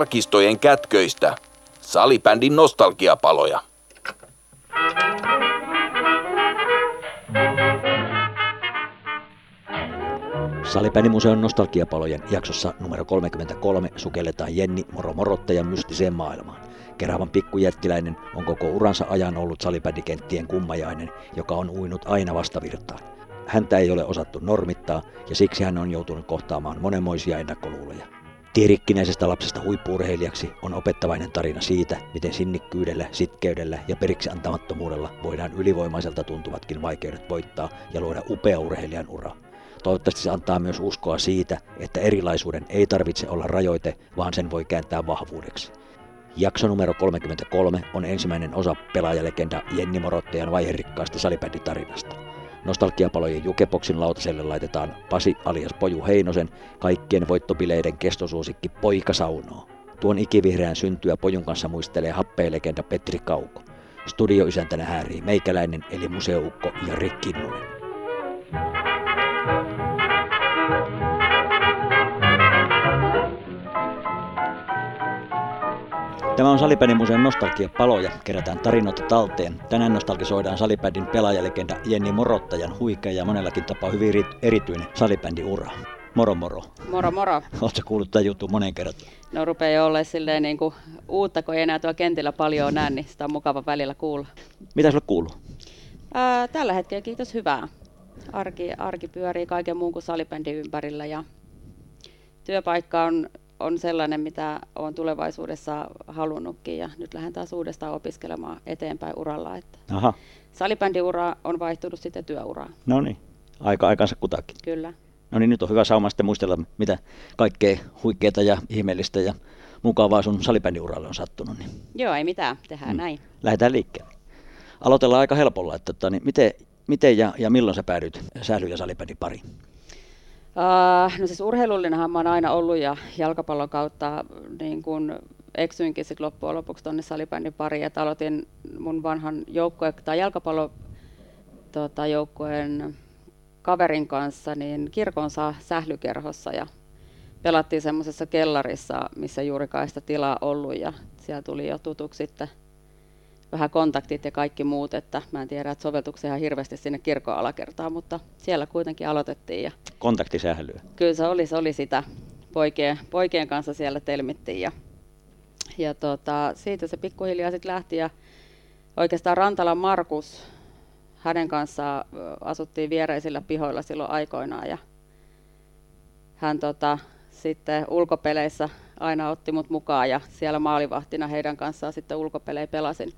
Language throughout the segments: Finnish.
arkistojen kätköistä. Salibändin nostalgiapaloja. Salibändimuseon nostalgiapalojen jaksossa numero 33 sukelletaan Jenni Moro Morottajan mystiseen maailmaan. Keravan pikkujättiläinen on koko uransa ajan ollut salibändikenttien kummajainen, joka on uinut aina vastavirtaan. Häntä ei ole osattu normittaa ja siksi hän on joutunut kohtaamaan monenmoisia ennakkoluuloja. Tierikkinäisestä lapsesta huippuurheilijaksi on opettavainen tarina siitä, miten sinnikkyydellä, sitkeydellä ja periksi antamattomuudella voidaan ylivoimaiselta tuntuvatkin vaikeudet voittaa ja luoda upea urheilijan ura. Toivottavasti se antaa myös uskoa siitä, että erilaisuuden ei tarvitse olla rajoite, vaan sen voi kääntää vahvuudeksi. Jakso numero 33 on ensimmäinen osa pelaajalegenda Jenni Morottajan vaiherikkaasta salibänditarinasta. Nostalgiapalojen jukeboksin lautaselle laitetaan Pasi alias Poju Heinosen kaikkien voittopileiden kestosuosikki Poika saunoo. Tuon ikivihreän syntyä Pojun kanssa muistelee happeilegenda Petri Kauko. Studioisäntänä häärii meikäläinen eli museukko Jari Kinnunen. Tämä on Salibändimuseon nostalgiapaloja. Kerätään tarinoita talteen. Tänään nostalgisoidaan salibändin pelaajalegenda Jenni Morottajan huikea ja monellakin tapaa hyvin erityinen salibändiura. Moro moro. Moro moro. Oletko kuullut tämän jutun monen kertaan? No rupeaa jo olla silleen niin kuin uutta, kun ei enää tuo kentillä paljon näe, niin sitä on mukava välillä kuulla. Mitä sulle kuuluu? Ää, tällä hetkellä kiitos hyvää. Arki, arki pyörii kaiken muun kuin salibändin ympärillä ja työpaikka on on sellainen, mitä olen tulevaisuudessa halunnutkin ja nyt lähden taas uudestaan opiskelemaan eteenpäin uralla. Että Aha. Salibändiura on vaihtunut sitten työuraan. No niin, aika aikansa kutakin. Kyllä. No niin, nyt on hyvä sauma sitten muistella, mitä kaikkea huikeaa ja ihmeellistä ja mukavaa sun salibändiuralle on sattunut. Niin. Joo, ei mitään, tehdään mm. näin. Lähdetään liikkeelle. Aloitellaan aika helpolla, että, että niin miten, miten ja, ja milloin sä päädyit sähly- ja salibändin pariin? Uh, no siis urheilullinenhan mä oon aina ollut ja jalkapallon kautta niin kun eksyinkin sit loppujen lopuksi tuonne salibändin pariin, että aloitin mun vanhan joukkue tai jalkapallo tota, joukkueen kaverin kanssa niin kirkon saa sählykerhossa ja pelattiin semmoisessa kellarissa, missä juurikaan sitä tilaa ollut ja siellä tuli jo tutuksi sitten vähän kontaktit ja kaikki muut, että mä en tiedä, että soveltuuko ihan hirveästi sinne kirkon alakertaan, mutta siellä kuitenkin aloitettiin. Ja Kontaktisählyä. Kyllä se oli, se oli sitä. Poikien, poikien kanssa siellä telmittiin ja, ja tota, siitä se pikkuhiljaa sitten lähti ja oikeastaan Rantalan Markus, hänen kanssaan asuttiin viereisillä pihoilla silloin aikoinaan ja hän tota, sitten ulkopeleissä aina otti mut mukaan ja siellä maalivahtina heidän kanssaan sitten ulkopelejä pelasin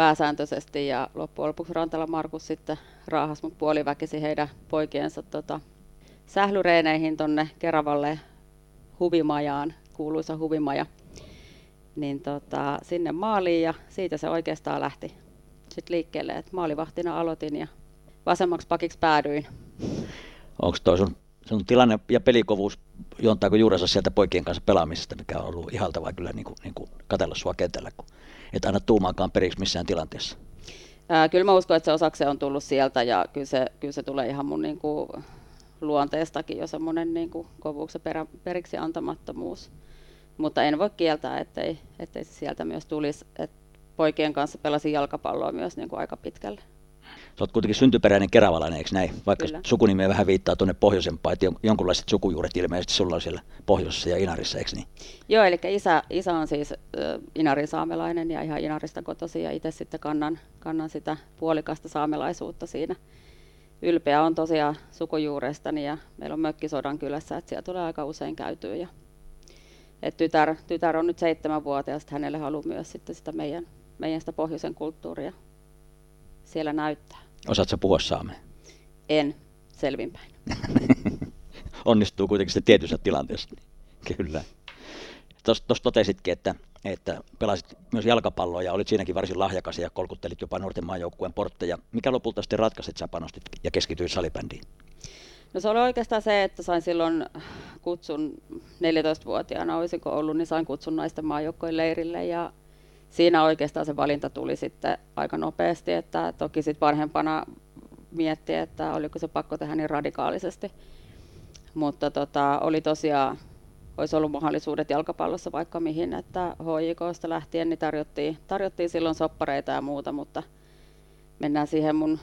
pääsääntöisesti ja loppujen lopuksi Rantala Markus sitten raahas mut puoliväkisi heidän poikiensa tota, sählyreeneihin tonne Keravalle huvimajaan, kuuluisa huvimaja, niin tota, sinne maaliin ja siitä se oikeastaan lähti sitten liikkeelle, että maalivahtina aloitin ja vasemmaksi pakiksi päädyin. Onko toi sun, sun tilanne ja pelikovuus, juontaako juurensa sieltä poikien kanssa pelaamisesta, mikä on ollut ihaltavaa kyllä niin kuin, niin kuin katella sua kentällä, kun et aina tuumaakaan periksi missään tilanteessa? Ää, kyllä mä uskon, että se osaksi on tullut sieltä ja kyllä se, kyllä se tulee ihan mun niin kuin, luonteestakin jo semmoinen niin kovuus ja perä, periksi antamattomuus. Mutta en voi kieltää, ettei, ettei se sieltä myös tulisi. Et poikien kanssa pelasin jalkapalloa myös niin kuin aika pitkälle. Sä oot kuitenkin syntyperäinen keravalainen, eikö näin? Vaikka Kyllä. sukunimi vähän viittaa tuonne pohjoisempaan, että jonkunlaiset sukujuuret ilmeisesti sulla on siellä pohjoisessa ja Inarissa, eikö niin? Joo, eli isä, isä on siis äh, Inarin saamelainen ja ihan Inarista kotosi ja itse sitten kannan, kannan sitä puolikasta saamelaisuutta siinä. Ylpeä on tosiaan sukujuurestani ja meillä on mökkisodan kylässä, että siellä tulee aika usein käytyä. Ja, et tytär, tytär on nyt seitsemänvuotias, hänelle haluaa myös sitten sitä meidän, meidän sitä pohjoisen kulttuuria siellä näyttää. Osaatko puhua saamea? En, selvinpäin. Onnistuu kuitenkin se tietyssä tilanteessa. Kyllä. Tuossa totesitkin, että, että pelasit myös jalkapalloa ja olit siinäkin varsin lahjakas ja kolkuttelit jopa nuorten maajoukkueen portteja. Mikä lopulta sitten ratkaisit, sä panostit ja keskityit salibändiin? No se oli oikeastaan se, että sain silloin kutsun 14-vuotiaana, olisiko ollut, niin sain kutsun naisten maajoukkojen leirille ja siinä oikeastaan se valinta tuli sitten aika nopeasti, että toki sitten vanhempana mietti, että oliko se pakko tehdä niin radikaalisesti. Mutta tota, oli tosiaan olisi ollut mahdollisuudet jalkapallossa vaikka mihin, että HJKsta lähtien niin tarjottiin, tarjottiin silloin soppareita ja muuta, mutta mennään siihen mun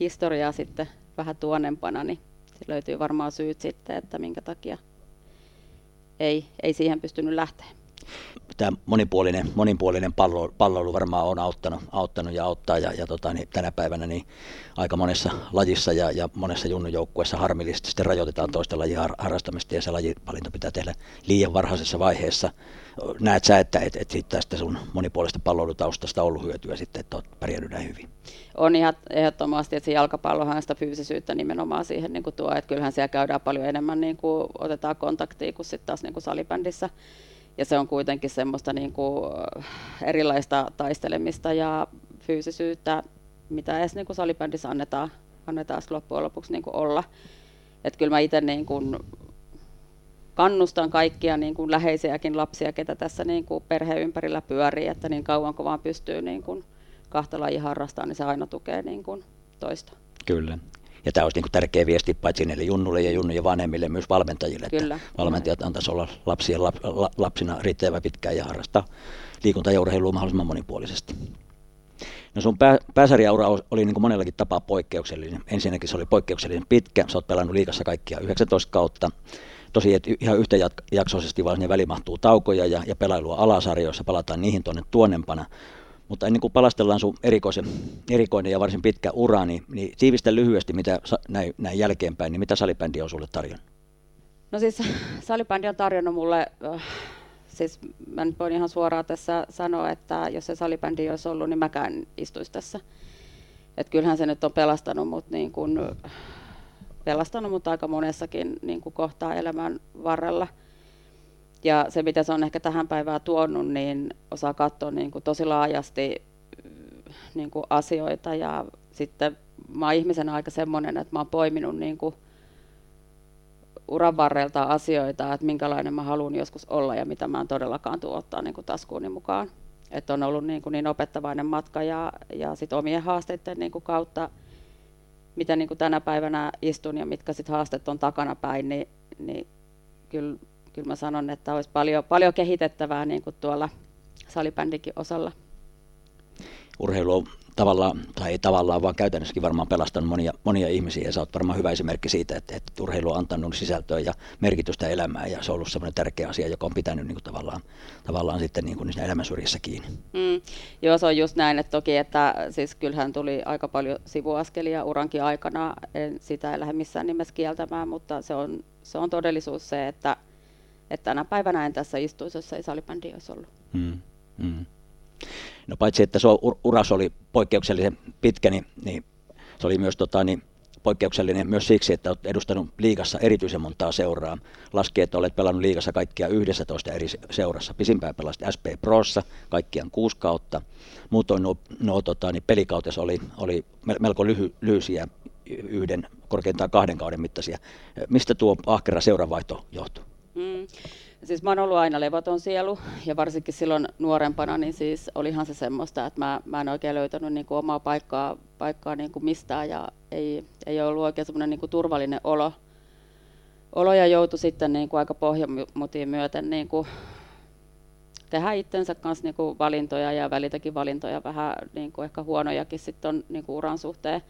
historiaa sitten vähän tuonempana, niin se löytyy varmaan syyt sitten, että minkä takia ei, ei siihen pystynyt lähteä tämä monipuolinen, monipuolinen pallo, palloilu varmaan on auttanut, auttanut ja auttaa ja, ja tota, niin tänä päivänä niin aika monessa lajissa ja, ja monessa junnujoukkueessa harmillisesti sitten rajoitetaan toista lajia har, harrastamista ja se lajivalinta pitää tehdä liian varhaisessa vaiheessa. Näet sä, että et, et tästä sun monipuolista palloilutaustasta on ollut hyötyä sitten, että olet pärjännyt näin hyvin? On ihan ehdottomasti, että se jalkapallohan sitä fyysisyyttä nimenomaan siihen niin kuin tuo, että kyllähän siellä käydään paljon enemmän, niin kuin otetaan kontaktia kuin sitten taas niin kuin salibändissä ja se on kuitenkin semmoista niin kuin erilaista taistelemista ja fyysisyyttä, mitä edes niin kuin salibändissä annetaan, annetaan loppujen lopuksi niin kuin olla. Että kyllä mä itse niin kuin kannustan kaikkia niin kuin läheisiäkin lapsia, ketä tässä niin kuin perheen ympärillä pyörii, että niin kauan kun vaan pystyy niin kuin kahta lajia harrastamaan, niin se aina tukee niin kuin toista. Kyllä. Ja tämä olisi niin kuin tärkeä viesti paitsi niille junnulle ja junnujen vanhemmille, myös valmentajille, Kyllä. että valmentajat antaisi olla lapsien lap, lapsina riittävän pitkään ja harrastaa liikunta- ja urheilua mahdollisimman monipuolisesti. No sun pää, pääsarjaura oli niin kuin monellakin tapaa poikkeuksellinen. Ensinnäkin se oli poikkeuksellinen pitkä, sä oot pelannut liikassa kaikkia 19 kautta. Tosi, että ihan yhtäjaksoisesti vaan ne välimahtuu taukoja ja, ja pelailua alasarjoissa, palataan niihin tuonne tuonnempana. Mutta ennen kuin palastellaan sun erikoisen, erikoinen ja varsin pitkä ura, niin, niin tiivistä lyhyesti mitä näin, näin jälkeenpäin, niin mitä salibändi on sulle tarjonnut? No siis salibändi on tarjonnut mulle, äh, siis mä nyt voin ihan suoraan tässä sanoa, että jos se salibändi olisi ollut, niin mäkään istuisi tässä. Et kyllähän se nyt on pelastanut mut niin kun, pelastanut mut aika monessakin niin kohtaa elämän varrella – ja se, mitä se on ehkä tähän päivään tuonut, niin osaa katsoa niin kuin tosi laajasti niin kuin asioita. Ja sitten mä oon ihmisenä aika semmoinen, että mä oon poiminut niin kuin uran varrelta asioita, että minkälainen mä haluan joskus olla ja mitä mä en todellakaan tuo ottaa niin kuin taskuuni mukaan. Että on ollut niin, kuin niin opettavainen matka ja, ja sit omien haasteiden niin kuin kautta, mitä niin kuin tänä päivänä istun ja mitkä sit haasteet on takana päin, niin, niin kyllä kyllä mä sanon, että olisi paljon, paljon kehitettävää niin kuin tuolla salibändikin osalla. Urheilu on tavallaan, tai ei tavallaan, vaan käytännössäkin varmaan pelastanut monia, monia ihmisiä, ja sä oot varmaan hyvä esimerkki siitä, että, että urheilu on antanut sisältöä ja merkitystä elämään, ja se on ollut semmoinen tärkeä asia, joka on pitänyt niin kuin tavallaan, tavallaan sitten niin kuin niissä elämänsyrjissä kiinni. Mm, joo, se on just näin, että toki, että siis kyllähän tuli aika paljon sivuaskelia urankin aikana, en sitä ei lähde missään nimessä kieltämään, mutta se on, se on todellisuus se, että että tänä päivänä en tässä istuisi, jos ei salibändi olisi ollut. Hmm. Hmm. No paitsi, että se uras oli poikkeuksellisen pitkä, niin, niin se oli myös tota, niin, poikkeuksellinen myös siksi, että olet edustanut liigassa erityisen montaa seuraa. Laski, että olet pelannut liigassa kaikkia 11 eri seurassa. Pisimpään pelasit SP Prossa, kaikkiaan kuusi kautta. Muutoin nuo, nuo tota, niin pelikautessa oli, oli melko lyhy, lyhyisiä, yhden, korkeintaan kahden kauden mittaisia. Mistä tuo ahkera seuravaihto johtuu? Mm. Siis mä oon ollut aina levoton sielu ja varsinkin silloin nuorempana, niin siis olihan se semmoista, että mä, mä en oikein löytänyt niin kuin omaa paikkaa, paikkaa niin kuin mistään ja ei, ei ollut oikein semmoinen niin kuin turvallinen olo. olo ja joutui sitten niin kuin aika pohjamutiin myöten niin kuin tehdä itsensä kanssa niin kuin valintoja ja välitäkin valintoja vähän niin kuin ehkä huonojakin sitten on niin kuin uran suhteen.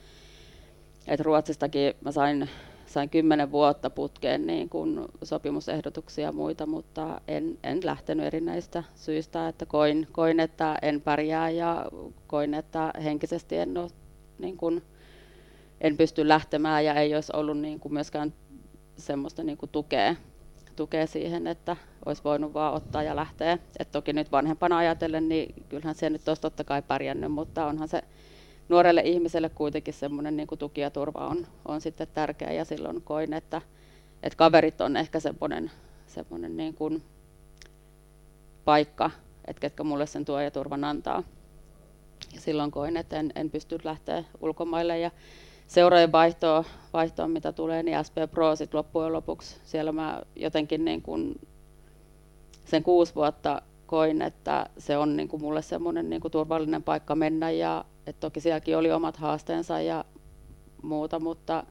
Et Ruotsistakin mä sain sain kymmenen vuotta putkeen niin kuin sopimusehdotuksia ja muita, mutta en, en lähtenyt erinäistä syistä, että koin, koin, että en pärjää ja koin, että henkisesti en, ole, niin kuin, en pysty lähtemään ja ei olisi ollut niin kuin myöskään semmoista niin kuin tukea, tukea siihen, että olisi voinut vaan ottaa ja lähteä. Et toki nyt vanhempana ajatellen, niin kyllähän se nyt olisi totta kai pärjännyt, mutta onhan se nuorelle ihmiselle kuitenkin semmoinen niin tuki ja turva on, on sitten tärkeä ja silloin koin, että, että kaverit on ehkä semmoinen, semmoinen niin kuin paikka, että ketkä mulle sen tuo ja turvan antaa. Ja silloin koin, että en, en pysty lähteä ulkomaille ja seurojen vaihtoa, vaihtoa, mitä tulee, niin SP Pro sit loppujen lopuksi. Siellä mä jotenkin niin kuin sen kuusi vuotta koin, että se on niin kuin mulle semmoinen niin kuin turvallinen paikka mennä ja et toki sielläkin oli omat haasteensa ja muuta, mutta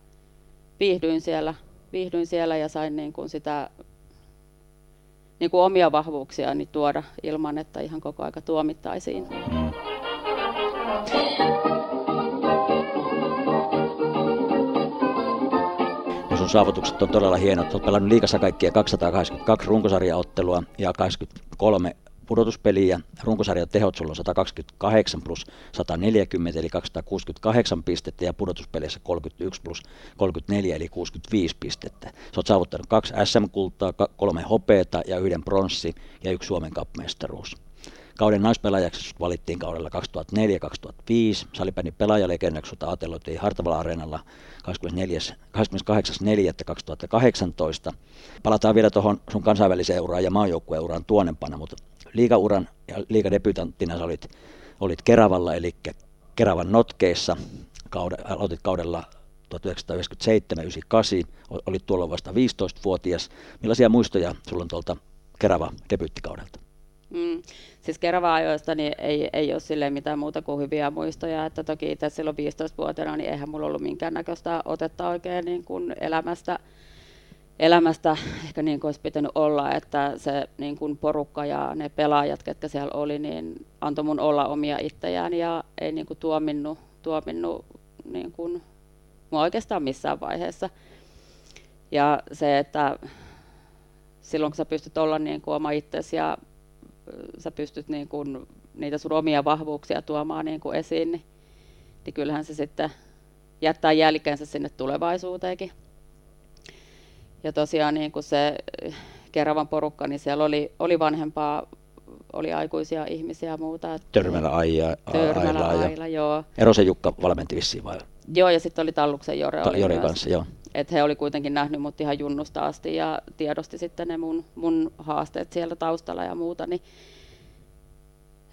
viihdyin siellä, viihdyin siellä ja sain niin kuin sitä niin kuin omia vahvuuksia niin tuoda ilman, että ihan koko aika tuomittaisiin. Mm. sun saavutukset on todella hienot. Olet pelannut liikassa kaikkia 282 runkosarjaottelua ja 23 pudotuspeliä. Runkosarjan tehot sulla on 128 plus 140 eli 268 pistettä ja pudotuspeleissä 31 plus 34 eli 65 pistettä. Sä oot saavuttanut kaksi SM-kultaa, kolme hopeeta ja yhden pronssi ja yksi Suomen kapmestaruus. Kauden naispelaajaksi valittiin kaudella 2004-2005. Salibändin pelaajalegendaksi jota ajateltiin Hartavala Areenalla 28.4.2018. Palataan vielä tuohon sun kansainväliseen uraan ja maajoukkueuraan tuonempana, mutta liigauran ja liigadebutanttina sä olit, olit Keravalla, eli Keravan notkeissa. Kaude, aloitit kaudella 1997-98, olit tuolloin vasta 15-vuotias. Millaisia muistoja sulla on tuolta Kerava debyyttikaudelta? Mm. Siis Kerava-ajoista niin ei, ei ole sille mitään muuta kuin hyviä muistoja, että toki itse silloin 15-vuotiaana niin eihän mulla ollut minkäännäköistä otetta oikein niin kuin elämästä, elämästä ehkä niin kuin olisi pitänyt olla, että se niin kuin porukka ja ne pelaajat, ketkä siellä oli, niin antoi mun olla omia itseään ja ei niin kuin tuominnut, tuominnut niin kuin mua oikeastaan missään vaiheessa. Ja se, että silloin kun sä pystyt olla niin kuin oma itsesi ja sä pystyt niin kuin niitä sun omia vahvuuksia tuomaan niin kuin esiin, niin, niin kyllähän se sitten jättää jälkeensä sinne tulevaisuuteenkin. Ja tosiaan niin kuin se Keravan porukka, niin siellä oli, oli vanhempaa, oli aikuisia ihmisiä ja muuta. Törmälä Aija, Törmälä Aila, Aila, joo. Erosen Jukka valmenti vissiin vai? Joo, ja sitten oli Talluksen Jore. Ta- Jore kanssa, joo. Et he oli kuitenkin nähnyt mut ihan junnusta asti ja tiedosti sitten ne mun, mun haasteet siellä taustalla ja muuta. Niin,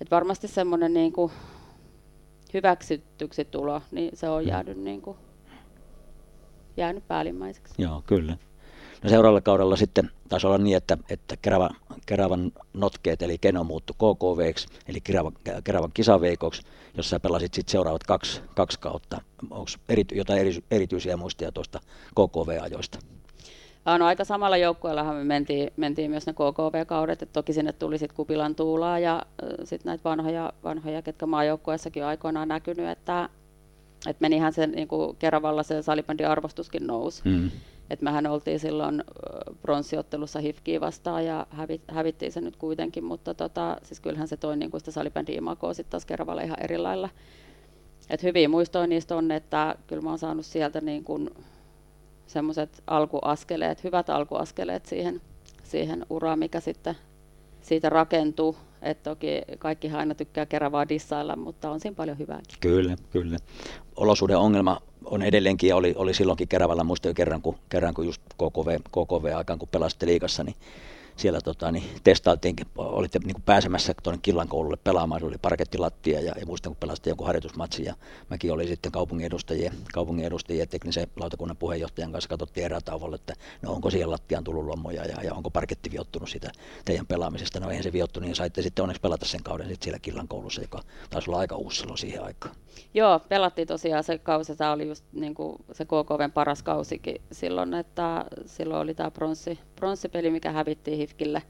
et varmasti semmoinen niin kuin hyväksytyksi tulo, niin se on mm. jäänyt, niin kuin, jäänyt päällimmäiseksi. Joo, kyllä. No seuraavalla kaudella sitten taisi olla niin, että, että Keravan, Keravan notkeet, eli Keno muuttui KKVksi, eli Keravan, Keravan kisaveikoksi, jossa pelasit sitten seuraavat kaksi, kaksi kautta. Onko erity, jotain eri, erityisiä muistia tuosta KKV-ajoista? No aika samalla joukkueellahan me mentiin, mentiin myös ne KKV-kaudet, että toki sinne tuli sitten Kupilan Tuulaa ja sitten näitä vanhoja, vanhoja, ketkä maajoukkueessakin on aikoinaan näkynyt, että, että menihän se niin kuin Keravalla se salibändin arvostuskin nousi. Mm. Et mehän oltiin silloin pronssiottelussa Hifkiä vastaan ja hävit, hävittiin se nyt kuitenkin, mutta tota, siis kyllähän se toi niin sitä salibändin imakoa sitten taas Keravalle ihan eri lailla. Et hyviä muistoja niistä on, että kyllä mä oon saanut sieltä niin kuin semmoiset alkuaskeleet, hyvät alkuaskeleet siihen, siihen uraan, mikä sitten siitä rakentuu. Että toki kaikki aina tykkää Keravaa dissailla, mutta on siinä paljon hyvääkin. Kyllä, kyllä. Olosuuden ongelma on edelleenkin ja oli, oli silloinkin Keravalla, muista jo kerran, kun, kerran, kun just KKV, KKV-aikaan, kun pelasitte liikassa, niin siellä tota, niin testailtiin, olitte niin kuin pääsemässä tuonne Killan koululle pelaamaan, oli parkettilattia ja, ja muistan, kun pelasitte jonkun harjoitusmatsin ja mäkin olin sitten kaupungin edustajien, kaupungin edustajien teknisen lautakunnan puheenjohtajan kanssa katsottiin erätauolla, että no onko siihen lattiaan tullut lommoja ja, ja onko parketti viottunut sitä teidän pelaamisesta. No eihän se viottu, niin saitte sitten onneksi pelata sen kauden sitten siellä Killan koulussa, joka taisi olla aika uusi silloin siihen aikaan. Joo, pelattiin tosiaan se kausi, tämä oli just niin kuin se KKVn paras kausikin silloin, että silloin oli tämä pronssi, pronssipeli, mikä hävittiin HIFKille.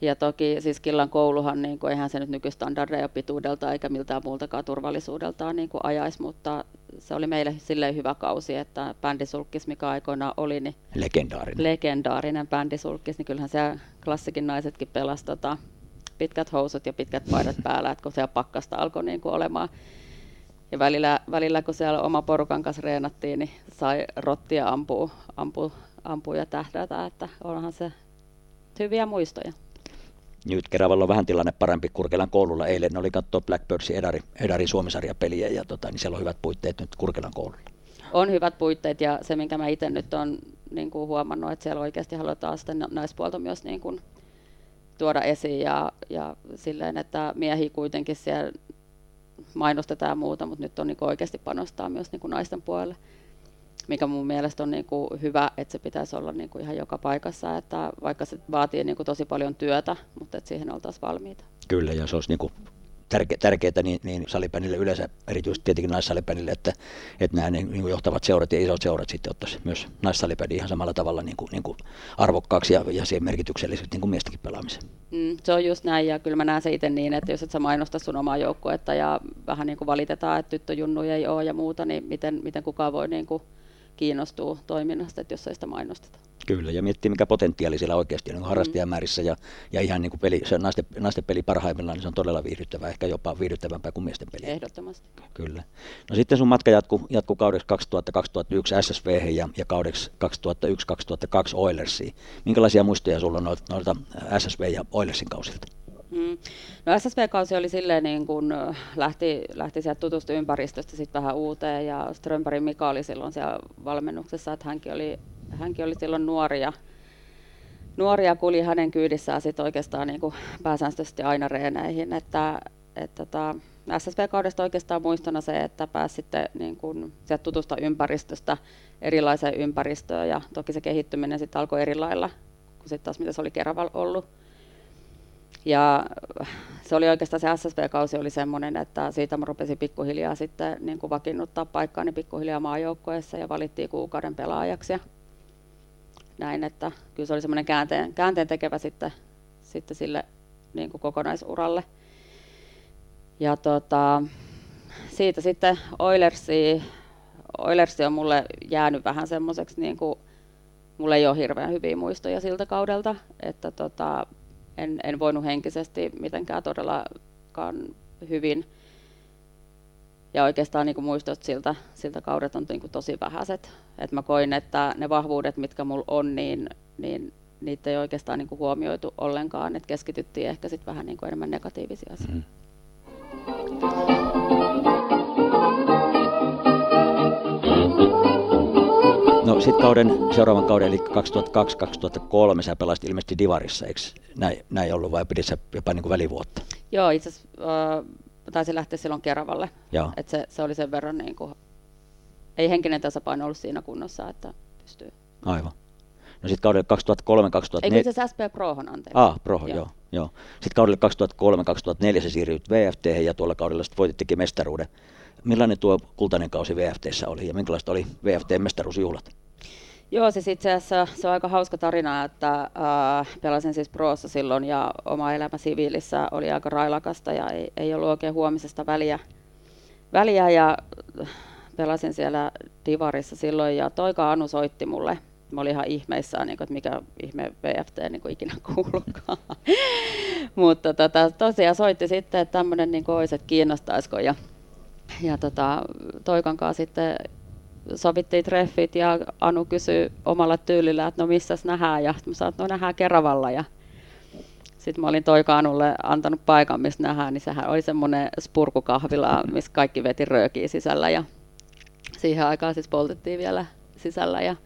Ja toki siis Killan kouluhan, niin kuin, eihän se nyt nykystandardeja pituudelta eikä miltään muultakaan turvallisuudeltaan niin kuin ajaisi, mutta se oli meille silleen hyvä kausi, että bändisulkkis, mikä aikoinaan oli, niin legendaarinen, legendaarinen bändisulkkis, niin kyllähän se klassikin naisetkin pelasi tota, pitkät housut ja pitkät paidat päällä, että kun siellä pakkasta alkoi niin kuin olemaan ja välillä, välillä, kun siellä oma porukan kanssa reenattiin, niin sai rottia ampua, ampua, ampua ja tähdätä, että onhan se hyviä muistoja. Nyt Keravalla on vähän tilanne parempi. Kurkelan koululla eilen oli katsoa Blackbirdsin Edari, Edari Suomisarja-peliä ja tota, niin siellä on hyvät puitteet nyt Kurkelan koululla. On hyvät puitteet ja se, minkä mä itse nyt olen niin kuin huomannut, että siellä oikeasti halutaan sitä naispuolta myös niin kuin, tuoda esiin ja, ja silleen, että miehiä kuitenkin siellä mainostetaan ja muuta, mutta nyt on niin oikeasti panostaa myös niin naisten puolelle, mikä mun mielestä on niin hyvä, että se pitäisi olla niin ihan joka paikassa, että vaikka se vaatii niin tosi paljon työtä, mutta että siihen oltaisiin valmiita. Kyllä, ja se olisi niin tärke, tärkeää niin, niin salipänille yleensä, erityisesti tietenkin naissalipänille, että, että nämä niin, niin johtavat seurat ja isot seurat sitten ottaisi myös naissalipäni ihan samalla tavalla niin kuin, niin kuin arvokkaaksi ja, ja siihen merkityksellisesti niin kuin miestenkin pelaamiseen. Mm, se on just näin ja kyllä mä näen se itse niin, että jos et sä mainosta sun omaa joukkuetta ja vähän niin kuin valitetaan, että tyttöjunnu ei ole ja muuta, niin miten, miten kukaan voi niin kuin kiinnostua toiminnasta, että jos ei sitä mainosteta. Kyllä, ja miettii mikä potentiaali siellä oikeasti on niin harrastajamäärissä ja, ja ihan niin kuin peli, se naisten, naisten peli parhaimmillaan, niin se on todella viihdyttävää, ehkä jopa viihdyttävämpää kuin miesten peli. Ehdottomasti. Kyllä. No sitten sun matka jatkuu jatku kaudeksi 2000-2001 SSV ja, ja kaudeksi 2001-2002 Oilersiin. Minkälaisia muistoja sulla on noita, noita SSV ja Oilersin kausilta? Mm. No SSV-kausi oli silleen, niin kun lähti, lähti sieltä tutusta ympäristöstä sitten vähän uuteen ja Strömbergin Mika oli silloin siellä valmennuksessa, että hänkin oli, hänkin oli silloin nuori ja, nuori ja kuli hänen kyydissään sitten oikeastaan niin pääsääntöisesti aina reeneihin, että, että tota, SSV-kaudesta oikeastaan muistona se, että pääsi sitten niin sieltä tutusta ympäristöstä erilaiseen ympäristöön ja toki se kehittyminen sitten alkoi eri lailla kuin sitten taas mitä se oli Keravalla ollut. Ja se oli oikeastaan se SSV-kausi oli semmoinen, että siitä mä rupesin pikkuhiljaa sitten niin kuin vakiinnuttaa paikkaani pikkuhiljaa maajoukkoessa ja valittiin kuukauden pelaajaksi. Ja näin, että kyllä se oli semmoinen käänteen, käänteen tekevä sitten, sitten sille niin kuin kokonaisuralle. Ja tota, siitä sitten Oilersi, Oilersi on mulle jäänyt vähän semmoiseksi, niin kuin, mulle ei ole hirveän hyviä muistoja siltä kaudelta, että tota, en, en voinut henkisesti mitenkään todellakaan hyvin. Ja oikeastaan niin muistot siltä, siltä kaudet on niin kuin tosi vähäiset. Et mä koin, että ne vahvuudet, mitkä mulla on, niin, niin niitä ei oikeastaan niin kuin huomioitu ollenkaan. Et keskityttiin ehkä sit vähän niin kuin enemmän negatiivisia asioita. Mm. No sitten kauden, seuraavan kauden, eli 2002-2003, sä pelasit ilmeisesti Divarissa, eikö näin, näin ollut vai pidit sä jopa niin kuin välivuotta? Joo, itse asiassa äh, taisin lähteä silloin Keravalle. Joo. Et se, se, oli sen verran, niin kuin, ei henkinen tasapaino ollut siinä kunnossa, että pystyy. Aivan. No sitten kaudelle 2003-2004... Ei asiassa SP Prohon, anteeksi. Ah, Prohon, joo. joo. joo. Sitten kaudelle 2003-2004 se siirryit VFT ja tuolla kaudella sitten voitittekin mestaruuden. Millainen tuo kultainen kausi VFTssä oli ja minkälaista oli VFT-mestaruusjuhlat? Joo, siis itse asiassa se on aika hauska tarina, että äh, pelasin siis proossa silloin ja oma elämä siviilissä oli aika railakasta ja ei, ei ollut oikein huomisesta väliä, väliä ja pelasin siellä Divarissa silloin ja Toika Anu soitti mulle. Mä olin ihan ihmeissään, niin kuin, että mikä ihme VFT niin kuin ikinä kuulukaan. Mutta tota, tosiaan soitti sitten, että tämmöinen niin olisi, että kiinnostaisiko. Ja, ja tota, Toikan kanssa sitten sovittiin treffit ja Anu kysyi omalla tyylillä, että no missäs nähdään? Ja mä sanoin, että no nähdään Keravalla. Ja sitten mä olin Toika Anulle antanut paikan, missä nähdään, niin sehän oli semmoinen spurkukahvila, missä kaikki veti röökiä sisällä. Ja siihen aikaan siis poltettiin vielä sisällä. Ja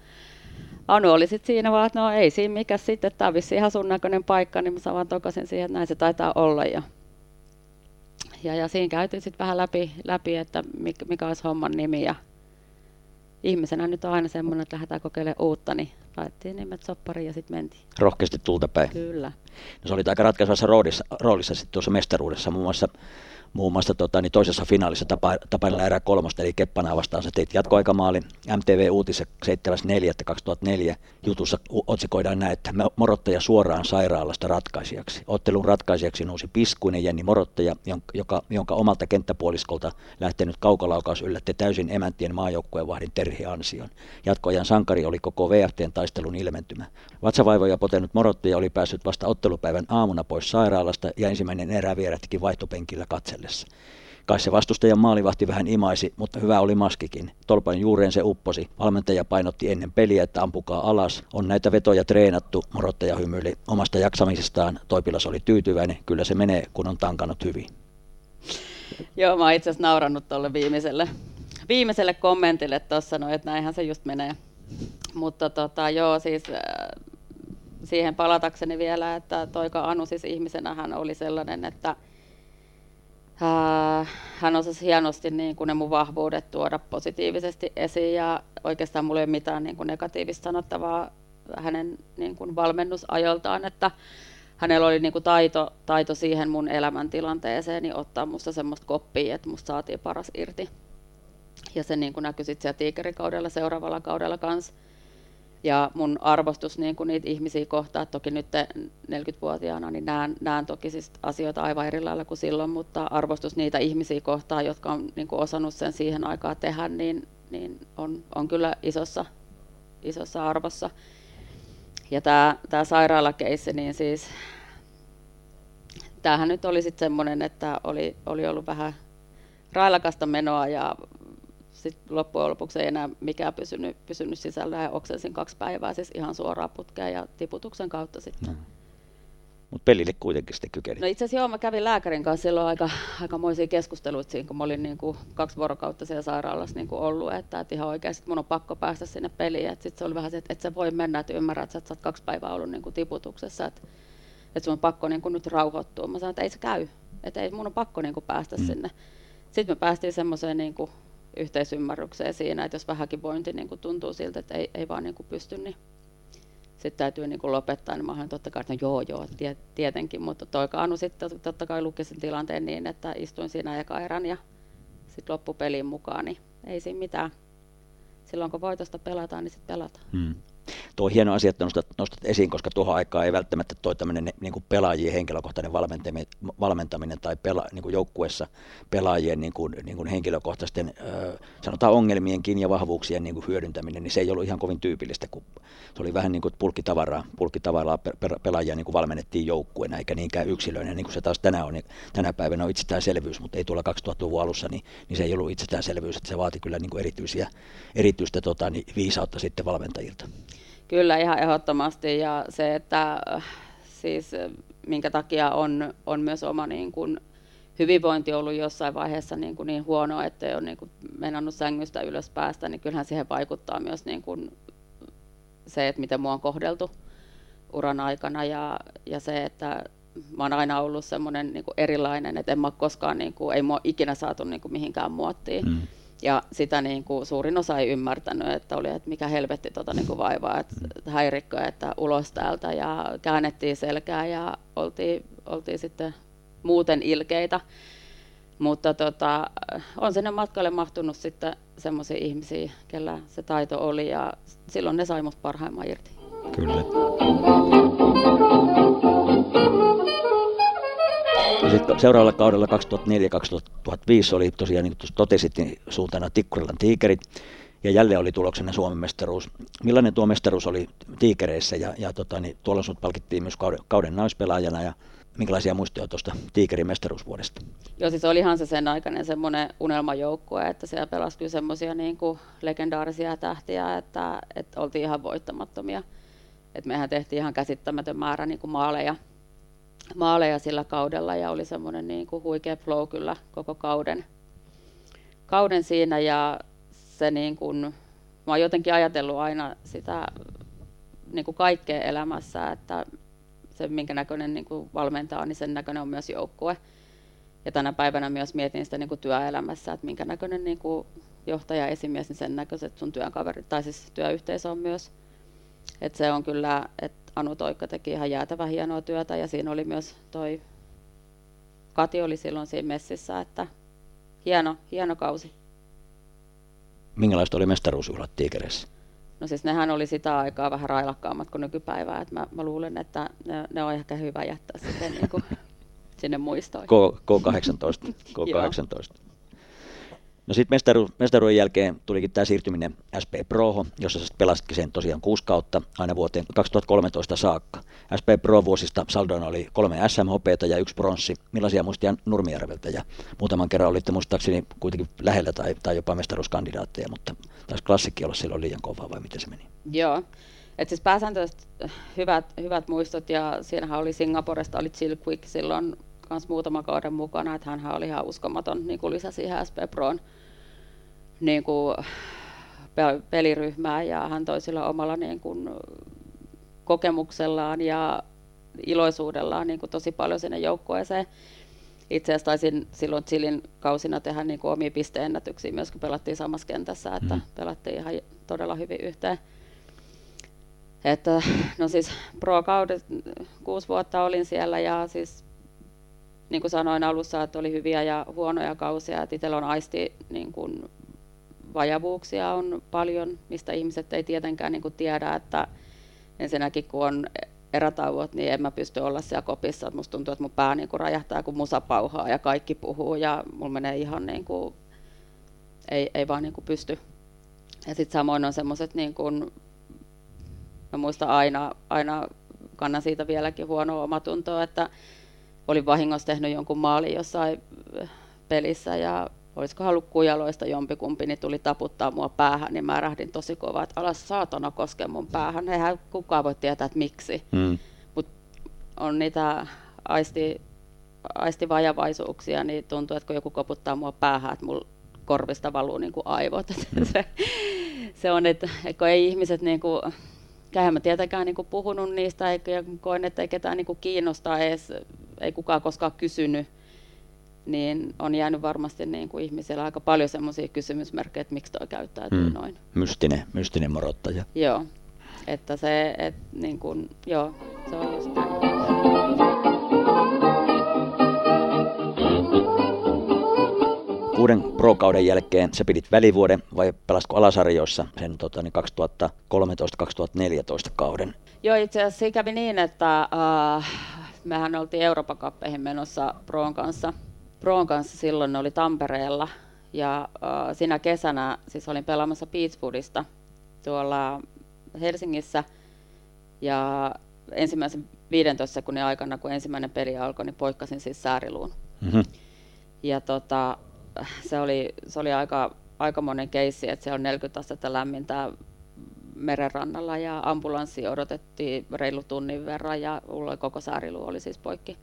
Anu oli sitten siinä vaan, että no ei siinä mikä sitten, tämä on ihan sun näköinen paikka, niin mä vaan tokasin siihen, että näin se taitaa olla. Ja ja, ja siinä käytiin sitten vähän läpi, läpi, että mikä, mikä olisi homman nimi. Ja ihmisenä nyt on aina semmoinen, että lähdetään kokeilemaan uutta, niin laitettiin nimet soppariin ja sitten mentiin. Rohkeasti tulta päin. Kyllä. No, se oli aika ratkaisevassa roolissa, roolissa sitten tuossa mestaruudessa, muun muassa muun muassa tota, niin toisessa finaalissa tapa, tapailla erää kolmosta, eli Keppanaa vastaan sä teit jatkoaikamaalin. MTV Uutissa 7.4.2004 jutussa otsikoidaan näin, että Morottaja suoraan sairaalasta ratkaisijaksi. Ottelun ratkaisijaksi nousi piskuinen Jenni Morottaja, joka, jonka omalta kenttäpuoliskolta lähtenyt kaukolaukaus yllätti täysin emäntien maajoukkueen vahdin Terhi Ansion. Jatkoajan sankari oli koko VFTn taistelun ilmentymä. Vatsavaivoja potenut Morottaja oli päässyt vasta ottelupäivän aamuna pois sairaalasta ja ensimmäinen erä vierähtikin vaihtopenkillä katselle katsellessa. Kai se vastustajan maalivahti vähän imaisi, mutta hyvä oli maskikin. Tolpan juureen se upposi. Valmentaja painotti ennen peliä, että ampukaa alas. On näitä vetoja treenattu. Morottaja hymyili omasta jaksamisestaan. Toipilas oli tyytyväinen. Kyllä se menee, kun on tankannut hyvin. Joo, mä oon itse asiassa naurannut tuolle viimeiselle, viimeiselle kommentille tuossa, no, että näinhän se just menee. Mutta tota, joo, siis äh, siihen palatakseni vielä, että Toika Anu siis ihmisenä hän oli sellainen, että – hän osasi hienosti niin kuin ne mun vahvuudet tuoda positiivisesti esiin ja oikeastaan mulla ei ole mitään niin kuin negatiivista sanottavaa hänen niin kuin valmennusajoltaan, että hänellä oli niin kuin taito, taito siihen mun elämäntilanteeseen niin ottaa musta semmoista koppia, että musta saatiin paras irti. Ja se niin kuin näkyi sitten siellä tiikerikaudella seuraavalla kaudella kanssa. Ja mun arvostus niin kuin niitä ihmisiä kohtaa, toki nyt 40-vuotiaana, niin näen, näen toki siis asioita aivan eri lailla kuin silloin, mutta arvostus niitä ihmisiä kohtaa, jotka on niin kuin osannut sen siihen aikaan tehdä, niin, niin on, on kyllä isossa, isossa arvossa. Ja tämä, tämä sairaalakeissi, niin siis tämähän nyt oli sitten semmoinen, että oli, oli ollut vähän railakasta menoa ja sitten loppujen lopuksi ei enää mikään pysynyt, pysynyt sisällä ja oksensin kaksi päivää siis ihan suoraan putkeen ja tiputuksen kautta sitten. No. Mutta pelille kuitenkin sitten kykeni. No itse asiassa joo, mä kävin lääkärin kanssa silloin aika, aikamoisia keskusteluita siinä, kun mä olin niin kuin kaksi vuorokautta siellä sairaalassa niin kuin ollut, että, että ihan oikeasti mun on pakko päästä sinne peliin. Sitten se oli vähän se, että et sä voi mennä, että ymmärrät, että sä oot kaksi päivää ollut niin kuin tiputuksessa, että, että sun on pakko niin kuin nyt rauhoittua. Mä sanoin, että ei se käy, että ei mun on pakko niin kuin päästä mm. sinne. Sitten me päästiin semmoiseen niin kuin yhteisymmärrykseen siinä, että jos vähänkin vointi niin kuin tuntuu siltä, että ei, ei vaan niin kuin pysty, niin sitten täytyy niin kuin lopettaa, niin mä olen totta kai, että no joo, joo, tie, tietenkin, mutta toi Kaanu sitten totta kai luki sen tilanteen niin, että istuin siinä eka erän ja sitten loppupeliin mukaan, niin ei siinä mitään. Silloin kun voitosta pelataan, niin sitten pelataan. Hmm tuo on hieno asia, että nostat, nostat esiin, koska tuohon aikaan ei välttämättä tuo tämmöinen niin kuin pelaajien henkilökohtainen valmentaminen, valmentaminen tai pela, niin kuin joukkuessa pelaajien niin kuin, niin kuin henkilökohtaisten sanotaan ongelmienkin ja vahvuuksien niin kuin hyödyntäminen, niin se ei ollut ihan kovin tyypillistä, kun se oli vähän niin kuin pulkkitavaraa, pulkkitavaraa pelaajia niin kuin valmennettiin joukkueena eikä niinkään yksilöinä, niin kuin se taas tänä, on, niin tänä päivänä on itsestäänselvyys, mutta ei tuolla 2000-luvun alussa, niin, niin se ei ollut itsestäänselvyys, että se vaati kyllä niin kuin erityisiä, erityistä tota, niin viisautta sitten valmentajilta. Kyllä ihan ehdottomasti ja se, että äh, siis äh, minkä takia on, on myös oma niin kuin, hyvinvointi ollut jossain vaiheessa niin, kuin niin huono, että ei ole niin kuin mennnyt sängystä ylös päästä, niin kyllähän siihen vaikuttaa myös niin kuin se, että miten mua on kohdeltu uran aikana ja, ja se, että mä oon aina ollut semmoinen niin erilainen, että en mä koskaan, niin kuin, ei mua ikinä saatu niin kuin mihinkään muottiin. Mm. Ja sitä niin kuin suurin osa ei ymmärtänyt, että oli, että mikä helvetti tota niin kuin vaivaa, että häirikkö, että ulos täältä ja käännettiin selkää ja oltiin, oltiin sitten muuten ilkeitä. Mutta tota, on sinne matkalle mahtunut sitten semmoisia ihmisiä, kellä se taito oli ja silloin ne sai mut parhaimman irti. Kyllä. Ja sitten seuraavalla kaudella 2004-2005 oli tosiaan, niin kuin totesit, niin suuntana Tikkurilan tiikerit. Ja jälleen oli tuloksena Suomen mestaruus. Millainen tuo mestaruus oli tiikereissä ja, ja tota, niin tuolla sinut palkittiin myös kauden, kauden naispelaajana ja minkälaisia muistoja tuosta tiikerin mestaruusvuodesta? Joo, siis olihan se sen aikainen semmoinen unelmajoukkue, että siellä pelasi kyllä semmoisia niin legendaarisia tähtiä, että, että oltiin ihan voittamattomia. Et mehän tehtiin ihan käsittämätön määrä niin kuin maaleja maaleja sillä kaudella ja oli semmoinen niin kuin huikea flow kyllä koko kauden, kauden siinä ja se niin kuin, mä oon jotenkin ajatellut aina sitä niin kuin kaikkea elämässä, että se minkä näköinen niin kuin valmentaja on, niin sen näköinen on myös joukkue. Ja tänä päivänä myös mietin sitä niin kuin työelämässä, että minkä näköinen niin kuin johtaja, esimies, niin sen näköiset sun työkaverit tai siis työyhteisö on myös. että se on kyllä, että Anu Toikka teki ihan jäätävä hienoa työtä ja siinä oli myös toi Kati oli silloin siinä messissä, että hieno, hieno kausi. Minkälaista oli mestaruusjuhlat Tiikereissä? No siis nehän oli sitä aikaa vähän railakkaammat kuin nykypäivää, että mä, mä luulen, että ne, ne on ehkä hyvä jättää sitten niin kuin sinne muistoihin. K, K18. K18. No sitten mestaru, mestaruuden jälkeen tulikin tämä siirtyminen SP Proho, jossa sä pelasitkin sen tosiaan kuusi kautta aina vuoteen 2013 saakka. SP Pro-vuosista saldona oli kolme SMHPtä ja yksi pronssi. Millaisia muistia Nurmijärveltä ja muutaman kerran olitte muistaakseni kuitenkin lähellä tai, tai jopa mestaruuskandidaatteja, mutta taisi klassikki olla silloin liian kova vai miten se meni? Joo, et siis pääsääntöisesti hyvät, hyvät muistot ja siinähän oli Singaporesta, oli Chill Quick silloin myös muutama kauden mukana, että hän oli ihan uskomaton niin lisä siihen SP Proon niin kuin peliryhmää ja hän toi sillä omalla niin kuin kokemuksellaan ja iloisuudellaan niin kuin tosi paljon sinne joukkueeseen. Itse asiassa taisin silloin Chilin kausina tehdä niin kuin omia pisteennätyksiä myös, kun pelattiin samassa kentässä, että mm. pelattiin ihan todella hyvin yhteen. Että, no siis pro-kaudet, kuusi vuotta olin siellä ja siis niin kuin sanoin alussa, että oli hyviä ja huonoja kausia, että itsellä on aisti niin kuin, vajavuuksia on paljon, mistä ihmiset ei tietenkään niin kuin tiedä, että ensinnäkin kun on erätauot, niin en mä pysty olla siellä kopissa. Että musta tuntuu, että mun pää niin kuin räjähtää, kun musa pauhaa ja kaikki puhuu ja mulla menee ihan niin kuin, ei, ei vaan niin kuin pysty. Ja sitten samoin on semmoiset, niin kuin, mä muistan aina, aina kannan siitä vieläkin huonoa omatuntoa, että olin vahingossa tehnyt jonkun maalin jossain pelissä ja olisiko ollut kujaloista jompikumpi, niin tuli taputtaa mua päähän, niin mä rähdin tosi kovaa, että alas saatana koske mun päähän. Eihän kukaan voi tietää, että miksi. Mm. Mutta on niitä aisti, aistivajavaisuuksia, niin tuntuu, että kun joku koputtaa mua päähän, että mulla korvista valuu niin kuin aivot. Mm. se, se on, että, että kun ei ihmiset niin kuin, Kähän mä tietenkään niin kuin puhunut niistä, eikä koen, että ei ketään niin kuin kiinnostaa edes, ei kukaan koskaan kysynyt niin on jäänyt varmasti niin kuin ihmisillä aika paljon semmoisia kysymysmerkkejä, että miksi toi käyttäytyy mm. noin. Mystinen, mystinen morottaja. Joo, että se, et, niin kuin, joo, se on just näin. Kuuden pro-kauden jälkeen sä pidit välivuoden vai pelasko alasarjoissa sen tota, niin 2013-2014 kauden? Joo, itse asiassa kävi niin, että äh, mehän oltiin Euroopan kappeihin menossa Proon kanssa – Proon kanssa silloin ne oli Tampereella ja äh, sinä kesänä siis olin pelaamassa Beachwoodista tuolla Helsingissä ja ensimmäisen 15 sekunnin aikana, kun ensimmäinen peli alkoi, niin poikkasin siis sääriluun. Mm-hmm. Ja tota, se oli, se oli aika, aika monen keissi, että se on 40 astetta lämmintä merenrannalla ja ambulanssi odotettiin reilu tunnin verran ja koko sääriluu oli siis poikki.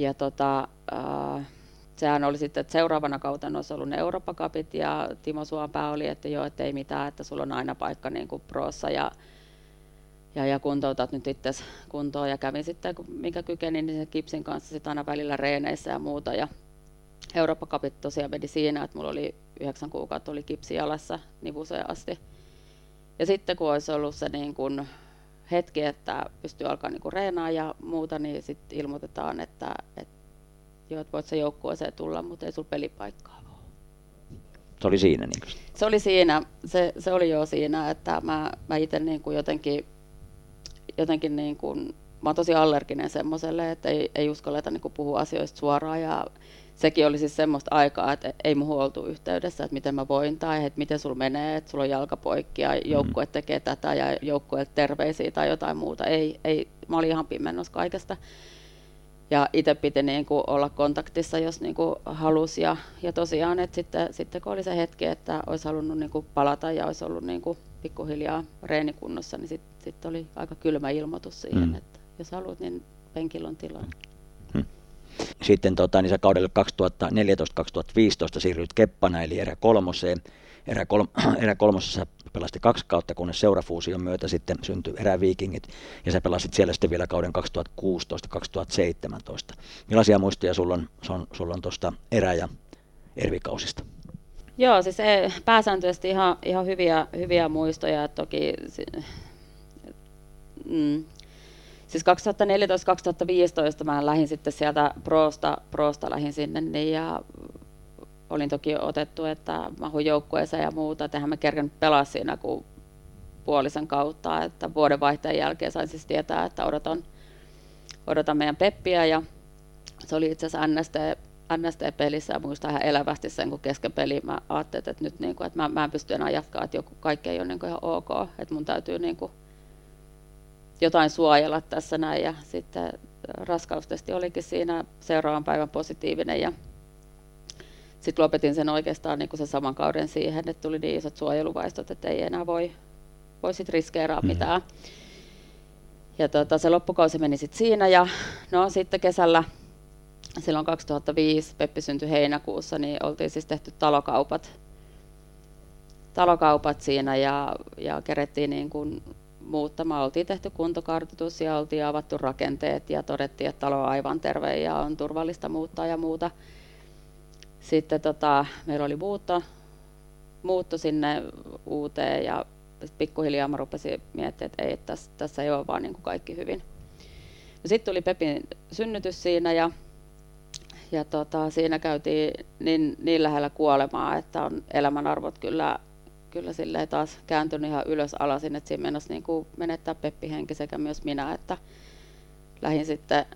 Ja tota, äh, sehän oli sitten, että seuraavana kautena olisi ollut ne Eurooppa Cupit ja Timo Suopää oli, että joo, että ei mitään, että sulla on aina paikka niin kuin proossa ja, ja, ja kuntoutat nyt itse kuntoon ja kävin sitten, mikä kykenin, niin se kipsin kanssa sitten aina välillä reeneissä ja muuta ja Eurooppa Cupit tosiaan meni siinä, että mulla oli yhdeksän kuukautta oli kipsi jalassa nivuseen asti. Ja sitten kun olisi ollut se niin kuin hetki, että pystyy alkaa niinku reenaa ja muuta, niin sitten ilmoitetaan, että, että joo, että voit se joukkueeseen tulla, mutta ei sulla pelipaikkaa ole. Se oli siinä? Niin kuin. Se oli siinä, se, se oli jo siinä, että mä, mä itse niin kuin jotenkin, jotenkin niin kuin, mä oon tosi allerginen semmoiselle, että ei, ei uskalleta niin kuin puhua asioista suoraan ja sekin oli siis semmoista aikaa, että ei muuhun oltu yhteydessä, että miten mä voin tai että miten sulla menee, että sulla on jalkapoikki ja joukkue mm. tekee tätä ja joukkue terveisiä tai jotain muuta. Ei, ei, mä olin ihan pimennossa kaikesta. Ja itse piti niin kuin olla kontaktissa, jos niin kuin halusi. Ja, ja tosiaan, että sitten, sitten kun oli se hetki, että olisi halunnut niin kuin palata ja olisi ollut niin kuin pikkuhiljaa reenikunnossa, niin sitten sit oli aika kylmä ilmoitus siihen, mm. että jos haluat, niin penkillä on tilaa. Sitten tota, niin sä kaudelle 2014-2015 siirryit Keppana eli erä kolmoseen. Erä, kol- erä kolmosessa pelasti kaksi kautta, kunnes seurafuusion myötä sitten syntyi eräviikingit, ja sä pelasit siellä sitten vielä kauden 2016-2017. Millaisia muistoja sulla on, on, sulla on tuosta erä- ja ervikausista? Joo, siis e, pääsääntöisesti ihan, ihan hyviä, hyviä muistoja. Toki mm, siis 2014-2015 mä lähdin sitten sieltä Prosta, Prosta lähdin sinne niin ja olin toki otettu, että mahuin joukkueeseen ja muuta, että mä kerännyt pelaa siinä kuin puolisen kautta, että vuodenvaihteen jälkeen sain siis tietää, että odotan, odotan meidän Peppiä ja se oli itse asiassa NST, NST-pelissä ja muistan ihan elävästi sen, kun kesken peli mä ajattelin, että nyt niin kuin, että mä, mä en pysty enää jatkaa, että joku, kaikki ei ole niin kuin ihan ok, että mun täytyy niin kuin jotain suojella tässä näin. Ja sitten raskaustesti olikin siinä seuraavan päivän positiivinen ja sitten lopetin sen oikeastaan niin kuin sen saman kauden siihen, että tuli niin isot suojeluvaistot, että ei enää voi, voi sit riskeeraa mm. mitään. Ja tota, se loppukausi meni sitten siinä ja no sitten kesällä silloin 2005, Peppi syntyi heinäkuussa, niin oltiin siis tehty talokaupat, talokaupat siinä ja, ja kerettiin niin kuin muuttamaan. Oltiin tehty kuntokartoitus ja oltiin avattu rakenteet ja todettiin, että talo on aivan terve ja on turvallista muuttaa ja muuta. Sitten tota, meillä oli muutto, muutto sinne uuteen ja pikkuhiljaa mä rupesin miettimään, että ei, tässä, tässä ei ole vaan niin kuin kaikki hyvin. No sitten tuli Pepin synnytys siinä ja, ja tota, siinä käytiin niin, niin lähellä kuolemaa, että on elämänarvot kyllä, kyllä silleen taas kääntynyt ihan ylös alasin, että siinä mennessä niin kuin menettää Peppi henki sekä myös minä, että lähdin sitten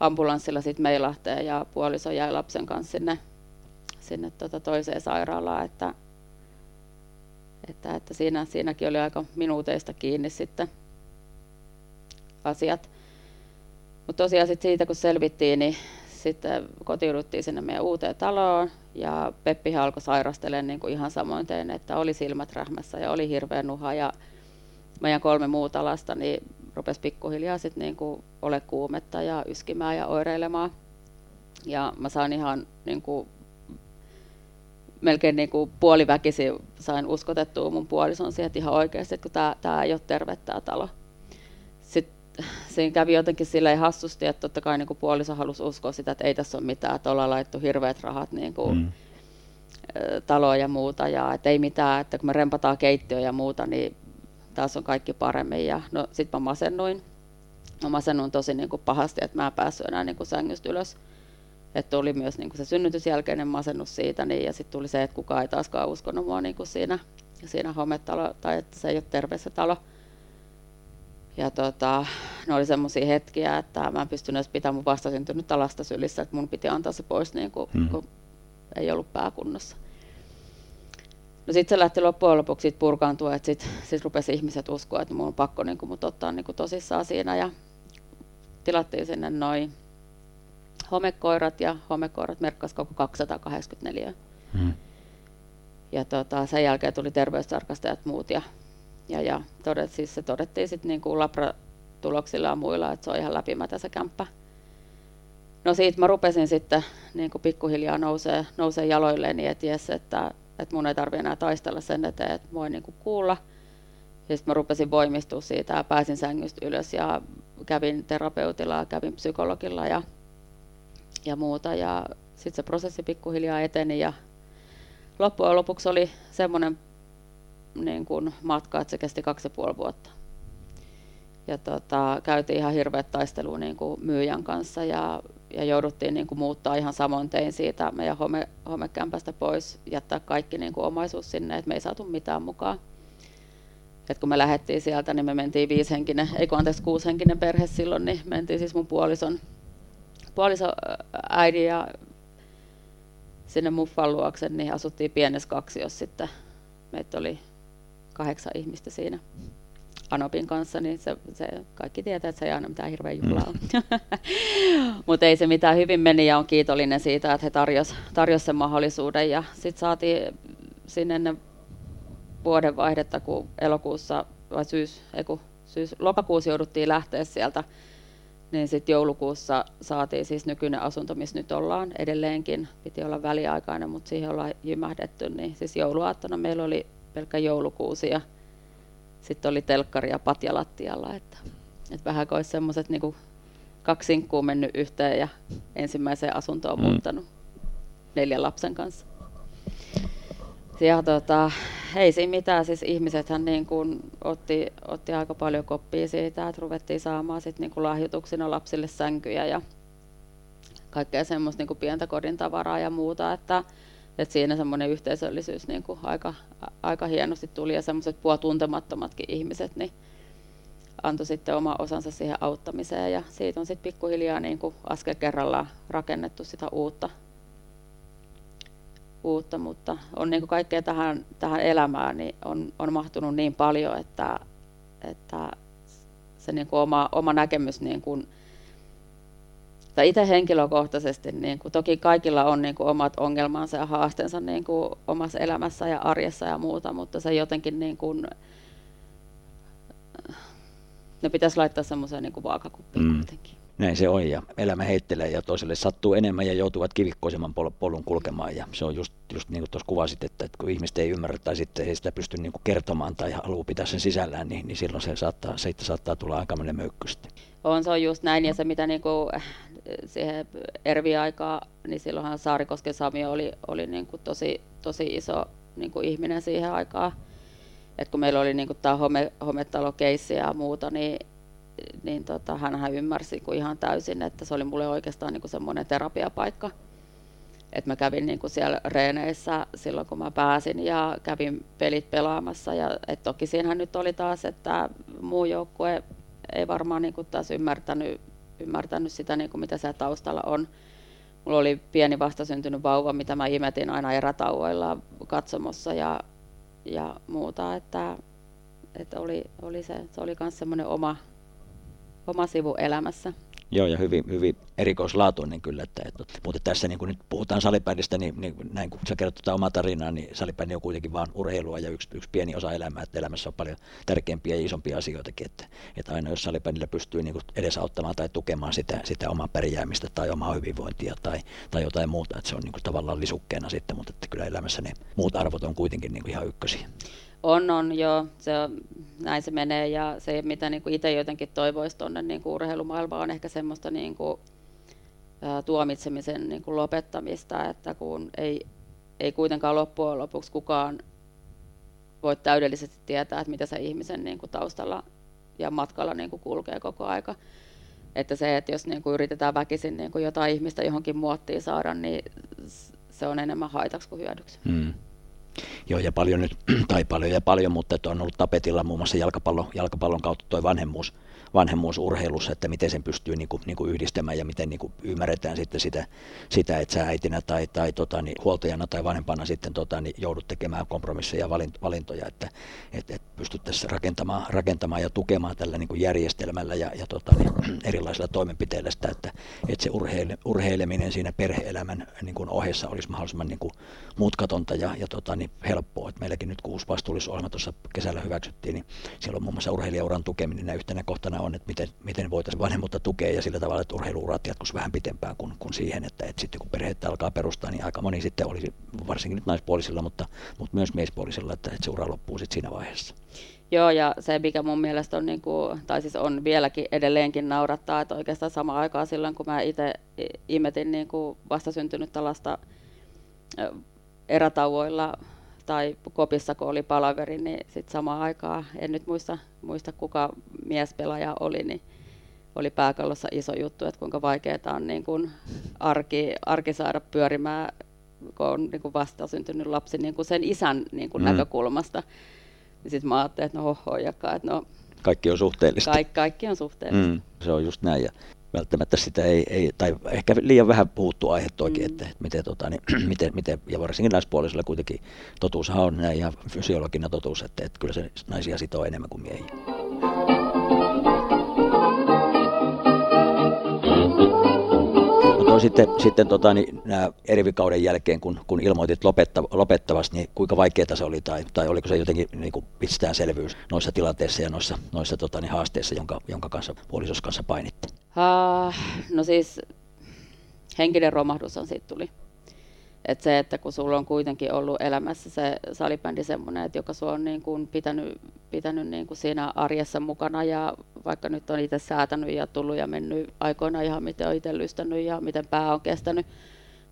ambulanssilla sitten Meilahteen ja puoliso jäi lapsen kanssa sinne, sinne tota toiseen sairaalaan, että, että, että siinä, siinäkin oli aika minuuteista kiinni sitten asiat. Mutta tosiaan sit siitä kun selvittiin, niin sitten kotiuduttiin sinne meidän uuteen taloon ja Peppi alkoi sairastelemaan niin kuin ihan samoin tein, että oli silmät rähmässä ja oli hirveä nuha ja meidän kolme muuta lasta niin rupesi pikkuhiljaa sitten niin kuin ole kuumetta ja yskimään ja oireilemaan. Ja mä sain ihan niin kuin, melkein niin kuin puoliväkisi sain uskotettua mun puolison siihen, että ihan oikeasti, että tämä ei ole terve tämä talo. Siinä kävi jotenkin silleen hassusti, että totta kai niin kuin puoliso halusi uskoa sitä, että ei tässä ole mitään, että ollaan laittu hirveät rahat niin kuin, mm. taloa ja muuta, ja että ei mitään, että kun me rempataan keittiö ja muuta, niin taas on kaikki paremmin. Ja no sitten mä masennuin. Mä masennuin tosi niin kuin pahasti, että mä en päässyt enää niin kuin sängystä ylös. Että tuli myös niin kuin se synnytysjälkeinen masennus siitä, niin, ja sitten tuli se, että kukaan ei taaskaan uskonut mua niin kuin siinä, siinä hometalo, tai että se ei ole terve se talo. Ja tota, ne oli semmoisia hetkiä, että mä en pystynyt edes pitämään mun vastasyntynyttä lasta sylissä, että mun piti antaa se pois, niin kuin, mm. kun ei ollut pääkunnossa. No sitten se lähti loppujen lopuksi sit purkaantua, että sitten sit rupesi ihmiset uskoa, että mun on pakko niin mut ottaa niin tosissaan siinä ja tilattiin sinne noin homekoirat ja homekoirat merkkasi koko 284. Hmm. Ja tota, sen jälkeen tuli terveystarkastajat muut ja, ja, ja todet, siis se todettiin sitten niin kuin labratuloksilla ja muilla, että se on ihan läpimätä se kämppä. No siitä mä rupesin sitten niin kuin pikkuhiljaa nousee, nousee jaloilleni, että jes, että että mun ei tarvitse enää taistella sen eteen, että voi niinku kuulla. Ja sitten mä rupesin voimistua siitä ja pääsin sängystä ylös ja kävin terapeutilla kävin psykologilla ja, ja muuta. Ja sitten se prosessi pikkuhiljaa eteni ja loppujen lopuksi oli semmoinen niin kuin matka, että se kesti kaksi ja puoli vuotta. Ja tota, käytiin ihan hirveät taistelua niin kuin myyjän kanssa ja ja jouduttiin niin kuin muuttaa ihan samoin tein siitä meidän home, homekämpästä pois, jättää kaikki niin kuin omaisuus sinne, että me ei saatu mitään mukaan. Et kun me lähdettiin sieltä, niin me mentiin viishenkinen, ei kun anteeksi kuushenkinen perhe silloin, niin mentiin siis mun puolison, puolison äidin ja sinne muffan luokse, niin asuttiin pienessä kaksiossa sitten. Meitä oli kahdeksan ihmistä siinä. Anopin kanssa, niin se, se kaikki tietää, että se ei aina mitään hirveän juhlaa mm. Mutta ei se mitään hyvin meni ja on kiitollinen siitä, että he tarjosivat tarjos sen mahdollisuuden. Ja sitten saatiin sinne ennen vuodenvaihdetta, kun elokuussa vai syys, eiku, syys, lokakuussa jouduttiin lähteä sieltä, niin sitten joulukuussa saatiin siis nykyinen asunto, missä nyt ollaan edelleenkin. Piti olla väliaikainen, mutta siihen ollaan jymähdetty. Niin siis jouluaattona meillä oli pelkkä joulukuusi ja sitten oli telkkari ja patja lattialla, että, että vähän kuin olisi semmoiset niin kaksi sinkkuu mennyt yhteen ja ensimmäiseen asuntoon mm. muuttanut neljän lapsen kanssa. Ja tota, ei siinä mitään, siis ihmisethän niin kuin otti, otti aika paljon koppia siitä, että ruvettiin saamaan sit niin kuin lahjoituksina lapsille sänkyjä ja kaikkea semmoista niin kuin pientä kodin tavaraa ja muuta, että et siinä semmoinen yhteisöllisyys niin kuin aika, aika hienosti tuli ja semmoiset puotuntemattomatkin ihmiset niin antoi sitten oma osansa siihen auttamiseen ja siitä on sitten pikkuhiljaa niin kuin askel kerrallaan rakennettu sitä uutta, uutta mutta on niin kuin kaikkea tähän, tähän elämään niin on, on mahtunut niin paljon, että, että se niin kuin oma, oma näkemys niin kuin tai itse henkilökohtaisesti, niin kuin, toki kaikilla on niin kuin, omat ongelmansa ja haasteensa niin kuin, omassa elämässä ja arjessa ja muuta, mutta se jotenkin niin kuin, ne pitäisi laittaa semmoiseen niin vaakakuppiin mm. kuitenkin. Näin se on ja elämä heittelee ja toiselle sattuu enemmän ja joutuvat kivikkoisemman polun kulkemaan ja se on just, just niin kuin tuossa kuvasit, että, että kun ihmiset ei ymmärrä tai sitten ei sitä pysty niin kuin kertomaan tai haluaa pitää sen sisällään, niin, niin silloin se saattaa, se saattaa tulla aikamoinen möykkysti. On, se on just näin ja se mitä niin kuin siihen Ervi-aikaa, niin silloinhan Saarikosken Sami oli, oli niin kuin tosi, tosi iso niin kuin ihminen siihen aikaan. että kun meillä oli niin tämä home, hometalokeissi ja muuta, niin, niin tota, hän ymmärsi kuin ihan täysin, että se oli mulle oikeastaan niin semmoinen terapiapaikka. että mä kävin niin kuin siellä reeneissä silloin, kun mä pääsin ja kävin pelit pelaamassa. Ja, et toki siinähän nyt oli taas, että muu joukkue ei varmaan niin kuin taas ymmärtänyt, ymmärtänyt sitä, niin kuin mitä siellä taustalla on. Mulla oli pieni vastasyntynyt vauva, mitä mä imetin aina erätauoilla katsomossa ja, ja muuta, että, että oli, oli se, se oli myös semmoinen oma, oma sivu elämässä. Joo, ja hyvin, hyvin erikoislaatuinen kyllä. Että, että, mutta tässä niin kun nyt puhutaan salipädistä, niin, niin näin kun sä kerrot tuota omaa tarinaa, niin salipädi on kuitenkin vain urheilua ja yksi, yksi pieni osa elämää, että elämässä on paljon tärkeämpiä ja isompia asioitakin. Että, että aina jos salipädillä pystyy niin edesauttamaan tai tukemaan sitä, sitä omaa pärjäämistä tai omaa hyvinvointia tai, tai jotain muuta, että se on niin kuin tavallaan lisukkeena sitten, mutta että kyllä elämässä ne muut arvot on kuitenkin niin kuin ihan ykkösiä. On, on, joo. Se näin se menee ja se, mitä niin kuin itse jotenkin toivoisi tuonne niin urheilumaailmaan, on ehkä semmoista niin kuin, ää, tuomitsemisen niin kuin lopettamista, että kun ei, ei kuitenkaan loppujen lopuksi kukaan voi täydellisesti tietää, että mitä se ihmisen niin kuin taustalla ja matkalla niin kuin kulkee koko aika. Että se, että jos niin kuin yritetään väkisin niin kuin jotain ihmistä johonkin muottiin saada, niin se on enemmän haitaksi kuin hyödyksi. Hmm. Joo, ja paljon nyt, tai paljon ja paljon, mutta on ollut tapetilla muun muassa jalkapallon, jalkapallon kautta tuo vanhemmuus, vanhemmuusurheilussa, että miten sen pystyy niin kuin, niin kuin yhdistämään ja miten niin kuin ymmärretään sitten sitä, sitä, että sä äitinä tai, tai tota, niin, huoltajana tai vanhempana sitten tota, niin joudut tekemään kompromisseja ja valintoja, että et, et pystyttäisiin rakentamaan, rakentamaan ja tukemaan tällä niin kuin järjestelmällä ja, ja tota, niin, erilaisilla toimenpiteillä sitä, että, että se urheile, urheileminen siinä perheelämän niin kuin ohessa olisi mahdollisimman niin kuin mutkatonta ja, ja tota, niin helppoa. Että meilläkin nyt kun uusi vastuullisuusohjelma tuossa kesällä hyväksyttiin, niin siellä on muun muassa urheilijauran tukeminen yhtenä kohtana on, että miten, miten voitaisiin vanhemmuutta tukea ja sillä tavalla, että urheiluurat jatkuisi vähän pitempään kuin, kuin siihen, että, että sitten kun perheet alkaa perustaa, niin aika moni sitten olisi, varsinkin nyt naispuolisilla, mutta, mutta myös miespuolisilla, että, että se ura loppuu sitten siinä vaiheessa. Joo, ja se mikä mun mielestä on, niin kuin, tai siis on vieläkin edelleenkin naurattaa, että oikeastaan sama aikaa silloin, kun mä itse imetin niin kuin vastasyntynyttä lasta erätauoilla tai kopissa, kun oli palaveri, niin sitten samaan aikaan, en nyt muista, muista kuka miespelaaja oli, niin oli pääkallossa iso juttu, että kuinka vaikeaa on niin kuin arki, arki saada pyörimään, kun on niin kuin vastasyntynyt lapsi niin kuin sen isän niin kuin mm. näkökulmasta. Niin sitten mä ajattelin, että no hoho, että no, kaikki on suhteellista. Kaikki, kaikki on suhteellista. Mm, se on just näin. Ja välttämättä sitä ei, ei, tai ehkä liian vähän puhuttu aihe toki, mm. että, että miten, tota, niin, miten, miten, ja varsinkin naispuolisilla kuitenkin totuushan on näin ihan fysiologinen totuus, että, että kyllä se naisia sitoo enemmän kuin miehiä. No sitten, sitten tota, niin, nämä erivikauden jälkeen, kun, kun ilmoitit lopetta, lopettavasti, niin kuinka vaikeaa se oli, tai, tai oliko se jotenkin niin kuin selvyys noissa tilanteissa ja noissa, noissa tota, niin haasteissa, jonka, jonka kanssa puolisos kanssa painitte? Uh, no siis henkinen romahdus on siitä tuli. Et se, että kun sulla on kuitenkin ollut elämässä se salibändi semmoinen, että joka sua on niin kuin pitänyt, pitänyt niin kuin siinä arjessa mukana ja vaikka nyt on itse säätänyt ja tullut ja mennyt aikoina ihan miten on itse lystänyt ja miten pää on kestänyt,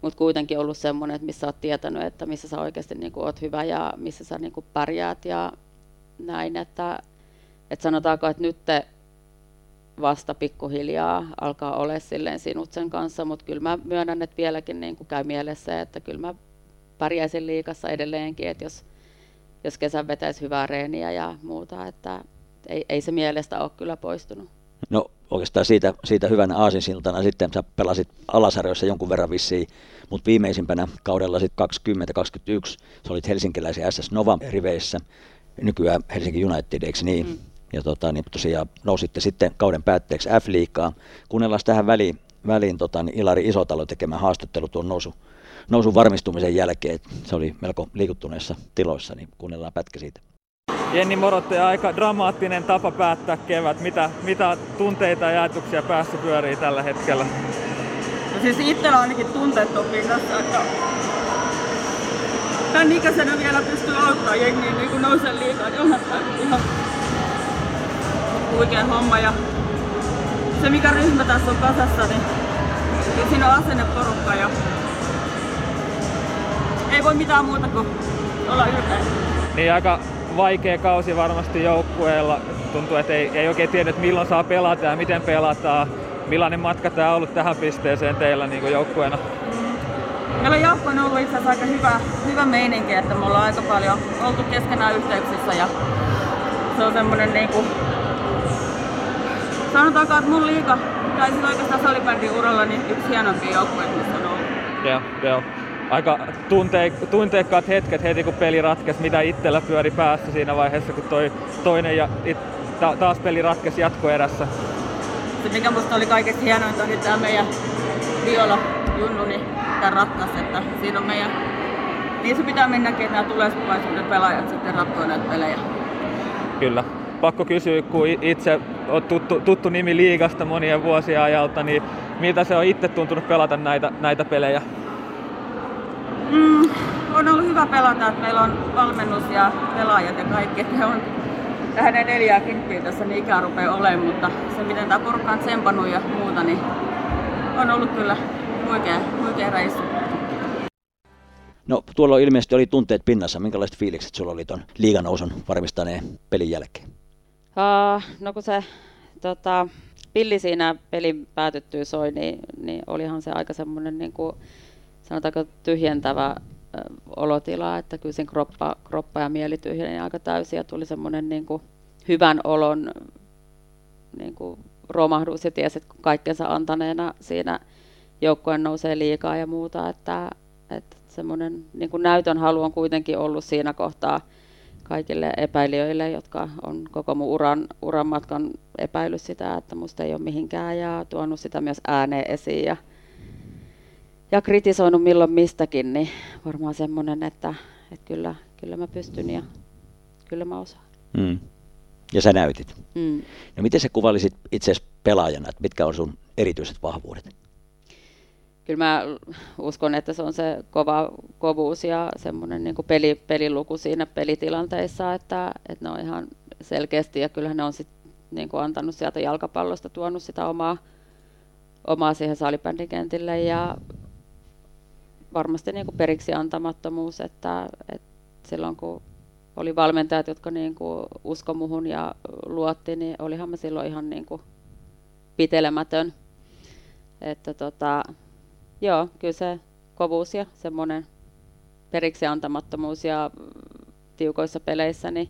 mutta kuitenkin ollut semmoinen, että missä olet tietänyt, että missä sä oikeasti niin kuin oot hyvä ja missä sä niin kuin pärjäät ja näin, että, että sanotaanko, että nyt te vasta pikkuhiljaa alkaa olla silleen sinut sen kanssa, mutta kyllä mä myönnän, että vieläkin niin kuin käy mielessä, että kyllä mä pärjäisin liikassa edelleenkin, että jos, jos kesän vetäisi hyvää reeniä ja muuta, että ei, ei se mielestä ole kyllä poistunut. No oikeastaan siitä, siitä hyvänä aasinsiltana sitten sä pelasit alasarjoissa jonkun verran vissiin, mutta viimeisimpänä kaudella sitten 2021 sä olit helsinkiläisen SS Nova riveissä, nykyään Helsinki United, eikö niin? Mm ja tota, niin tosiaan nousitte sitten kauden päätteeksi F-liikaa. Kuunnellaan tähän väliin, väliin tota, niin Ilari Isotalo tekemään haastattelu tuon nousu, nousun varmistumisen jälkeen. Se oli melko liikuttuneissa tiloissa, niin kuunnellaan pätkä siitä. Jenni Morottaja, aika dramaattinen tapa päättää kevät. Mitä, mitä tunteita ja ajatuksia päässä pyörii tällä hetkellä? No siis itsellä ainakin tunteet topii tässä, että tämän ikäisenä vielä pystyy auttamaan jengiä niin nousee liikaa, niin onhan ihan huikea homma. Ja se mikä ryhmä tässä on kasassa, niin, niin siinä on asenneporukka ja ei voi mitään muuta kuin olla ylpeä. Niin aika vaikea kausi varmasti joukkueella. Tuntuu, että ei, ei oikein tiedä, että milloin saa pelata ja miten pelataan. Millainen matka tämä on ollut tähän pisteeseen teillä niin joukkueena? Meillä joukko on ollut itse asiassa aika hyvä, hyvä meininki, että me ollaan aika paljon oltu keskenään yhteyksissä ja se on semmoinen niinku, sanotaanko, että mun liiga, tai siis oikeastaan salibändin uralla, niin yksi hienompia joukkueita, missä on ollut. Joo, joo. Aika tunteik- tunteikkaat hetket heti kun peli ratkesi, mitä itsellä pyöri päässä siinä vaiheessa, kun toi toinen ja it, ta- taas peli ratkesi jatkoerässä. Se mikä musta oli kaikista hienointa, niin tämä meidän Viola Junnu, niin tämän ratkas, että siinä on meidän niin se pitää mennäkin, että nämä tulevaisuuden pelaajat sitten ratkoo näitä pelejä. Kyllä. Pakko kysyä, kun itse on tuttu, tuttu nimi liigasta monien vuosien ajalta, niin miltä se on itse tuntunut pelata näitä, näitä pelejä? Mm, on ollut hyvä pelata, että meillä on valmennus ja pelaajat ja kaikki, että he on tähän 40 tässä niin ikää rupeaa olemaan, mutta se miten tämä porukka on tsempannut ja muuta, niin on ollut kyllä huikea, huikea reissu. No tuolla ilmeisesti oli tunteet pinnassa. Minkälaiset fiilikset sulla oli tuon liiganousun varmistaneen pelin jälkeen? Uh, no kun se tota, pilli siinä pelin päätyttyy soi, niin, niin olihan se aika semmoinen niin kuin, sanotaanko tyhjentävä olotila, että kyllä sen kroppa, kroppa ja mieli tyhjeni aika täysin ja tuli semmoinen niin kuin, hyvän olon niin kuin, romahdus ja tiesi, että kaikkensa antaneena siinä joukkueen nousee liikaa ja muuta, että, että semmoinen niin kuin näytön halu on kuitenkin ollut siinä kohtaa kaikille epäilijöille, jotka on koko mun uran, uran matkan epäillyt sitä, että musta ei ole mihinkään ja tuonut sitä myös ääneen esiin ja, ja kritisoinut milloin mistäkin, niin varmaan semmoinen, että, että kyllä, kyllä mä pystyn ja kyllä mä osaan. Mm. Ja sä näytit. Mm. No miten sä kuvailisit itse pelaajana, että mitkä on sun erityiset vahvuudet? Kyllä mä uskon, että se on se kova kovuus ja semmoinen niin peli, peliluku siinä pelitilanteissa, että, että ne on ihan selkeästi ja kyllähän ne on sit, niin kuin antanut sieltä jalkapallosta, tuonut sitä omaa, omaa siihen salibändikentille ja varmasti niin kuin periksi antamattomuus, että, että silloin kun oli valmentajat, jotka niin kuin usko muhun ja luotti, niin olihan mä silloin ihan niin kuin pitelemätön. Että tota, Joo, kyllä se kovuus ja semmoinen periksi antamattomuus ja tiukoissa peleissä, niin,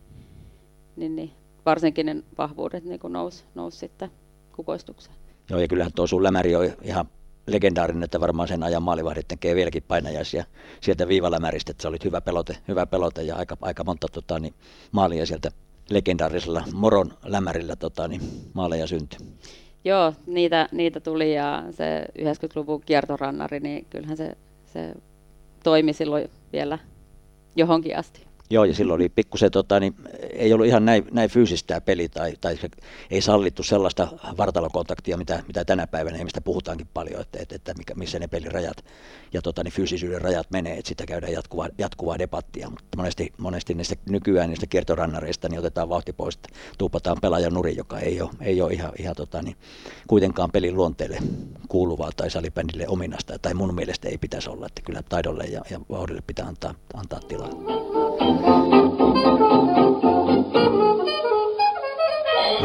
niin, niin varsinkin ne vahvuudet niin nousi nous sitten kukoistukseen. Joo, ja kyllähän tuo sun lämäri on ihan legendaarinen, että varmaan sen ajan maalivahdit tekee vieläkin painajaisia sieltä viivalämäristä, että se oli hyvä pelote, hyvä pelote ja aika, aika monta tota, niin, maalia sieltä legendaarisella moron lämärillä tota, niin, maaleja syntyi. Joo, niitä, niitä tuli ja se 90-luvun kiertorannari, niin kyllähän se, se toimi silloin vielä johonkin asti. Joo, ja silloin oli pikkusen, tota, niin ei ollut ihan näin, näin fyysistä peli, tai, tai ei sallittu sellaista vartalokontaktia, mitä, mitä tänä päivänä, mistä puhutaankin paljon, että, että, että mikä, missä ne pelirajat ja tota, niin fyysisyyden rajat menee, että sitä käydään jatkuvaa, jatkuvaa debattia, mutta monesti, monesti niistä nykyään niistä kiertorannareista niin otetaan vauhti pois, että tuupataan pelaajan nuri, joka ei ole, ei ole ihan, ihan tota, niin, kuitenkaan pelin luonteelle kuuluvaa tai salibändille ominasta, tai mun mielestä ei pitäisi olla, että kyllä taidolle ja, ja vauhdille pitää antaa, antaa tilaa.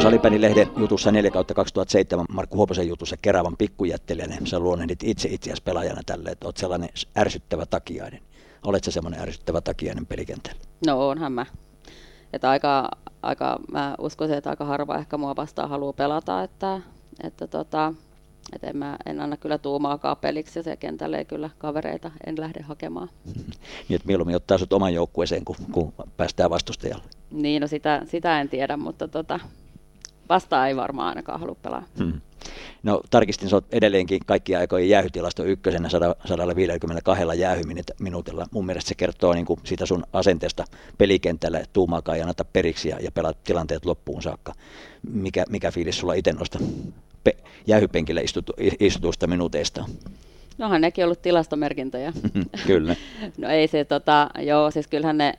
Salipänilehden jutussa 4 kautta 2007 Markku Huoposen jutussa Keravan pikkujättelijänä sä luonnehdit itse itseäsi pelaajana tälle, että oot sellainen ärsyttävä takiainen. Olet sä semmoinen ärsyttävä takiainen pelikentällä? No onhan mä. Että aika, aika, mä uskoisin, että aika harva ehkä mua vastaan haluaa pelata, että, että tota, et en, mä, en anna kyllä tuumaakaan peliksi ja se kentälle ei kyllä kavereita en lähde hakemaan. niin, että mieluummin ottaa sut oman joukkueeseen, kun, kun päästään vastustajalle. Niin, no sitä, sitä en tiedä, mutta tota, vastaan ei varmaan ainakaan halua pelaa. Hmm. No tarkistin, sä edelleenkin kaikki aikojen jäähytilasto ykkösenä 152 jäähyminuutilla. Mun mielestä se kertoo niin kuin siitä sun asenteesta pelikentällä, että tuumaakaan ja annata periksi ja, ja pelaat tilanteet loppuun saakka. Mikä, mikä fiilis sulla itse noista pe- jäähypenkillä istutu, istutusta minuuteista? Nohan nekin ollut tilastomerkintöjä. Kyllä. no ei se, tota, joo, siis kyllähän ne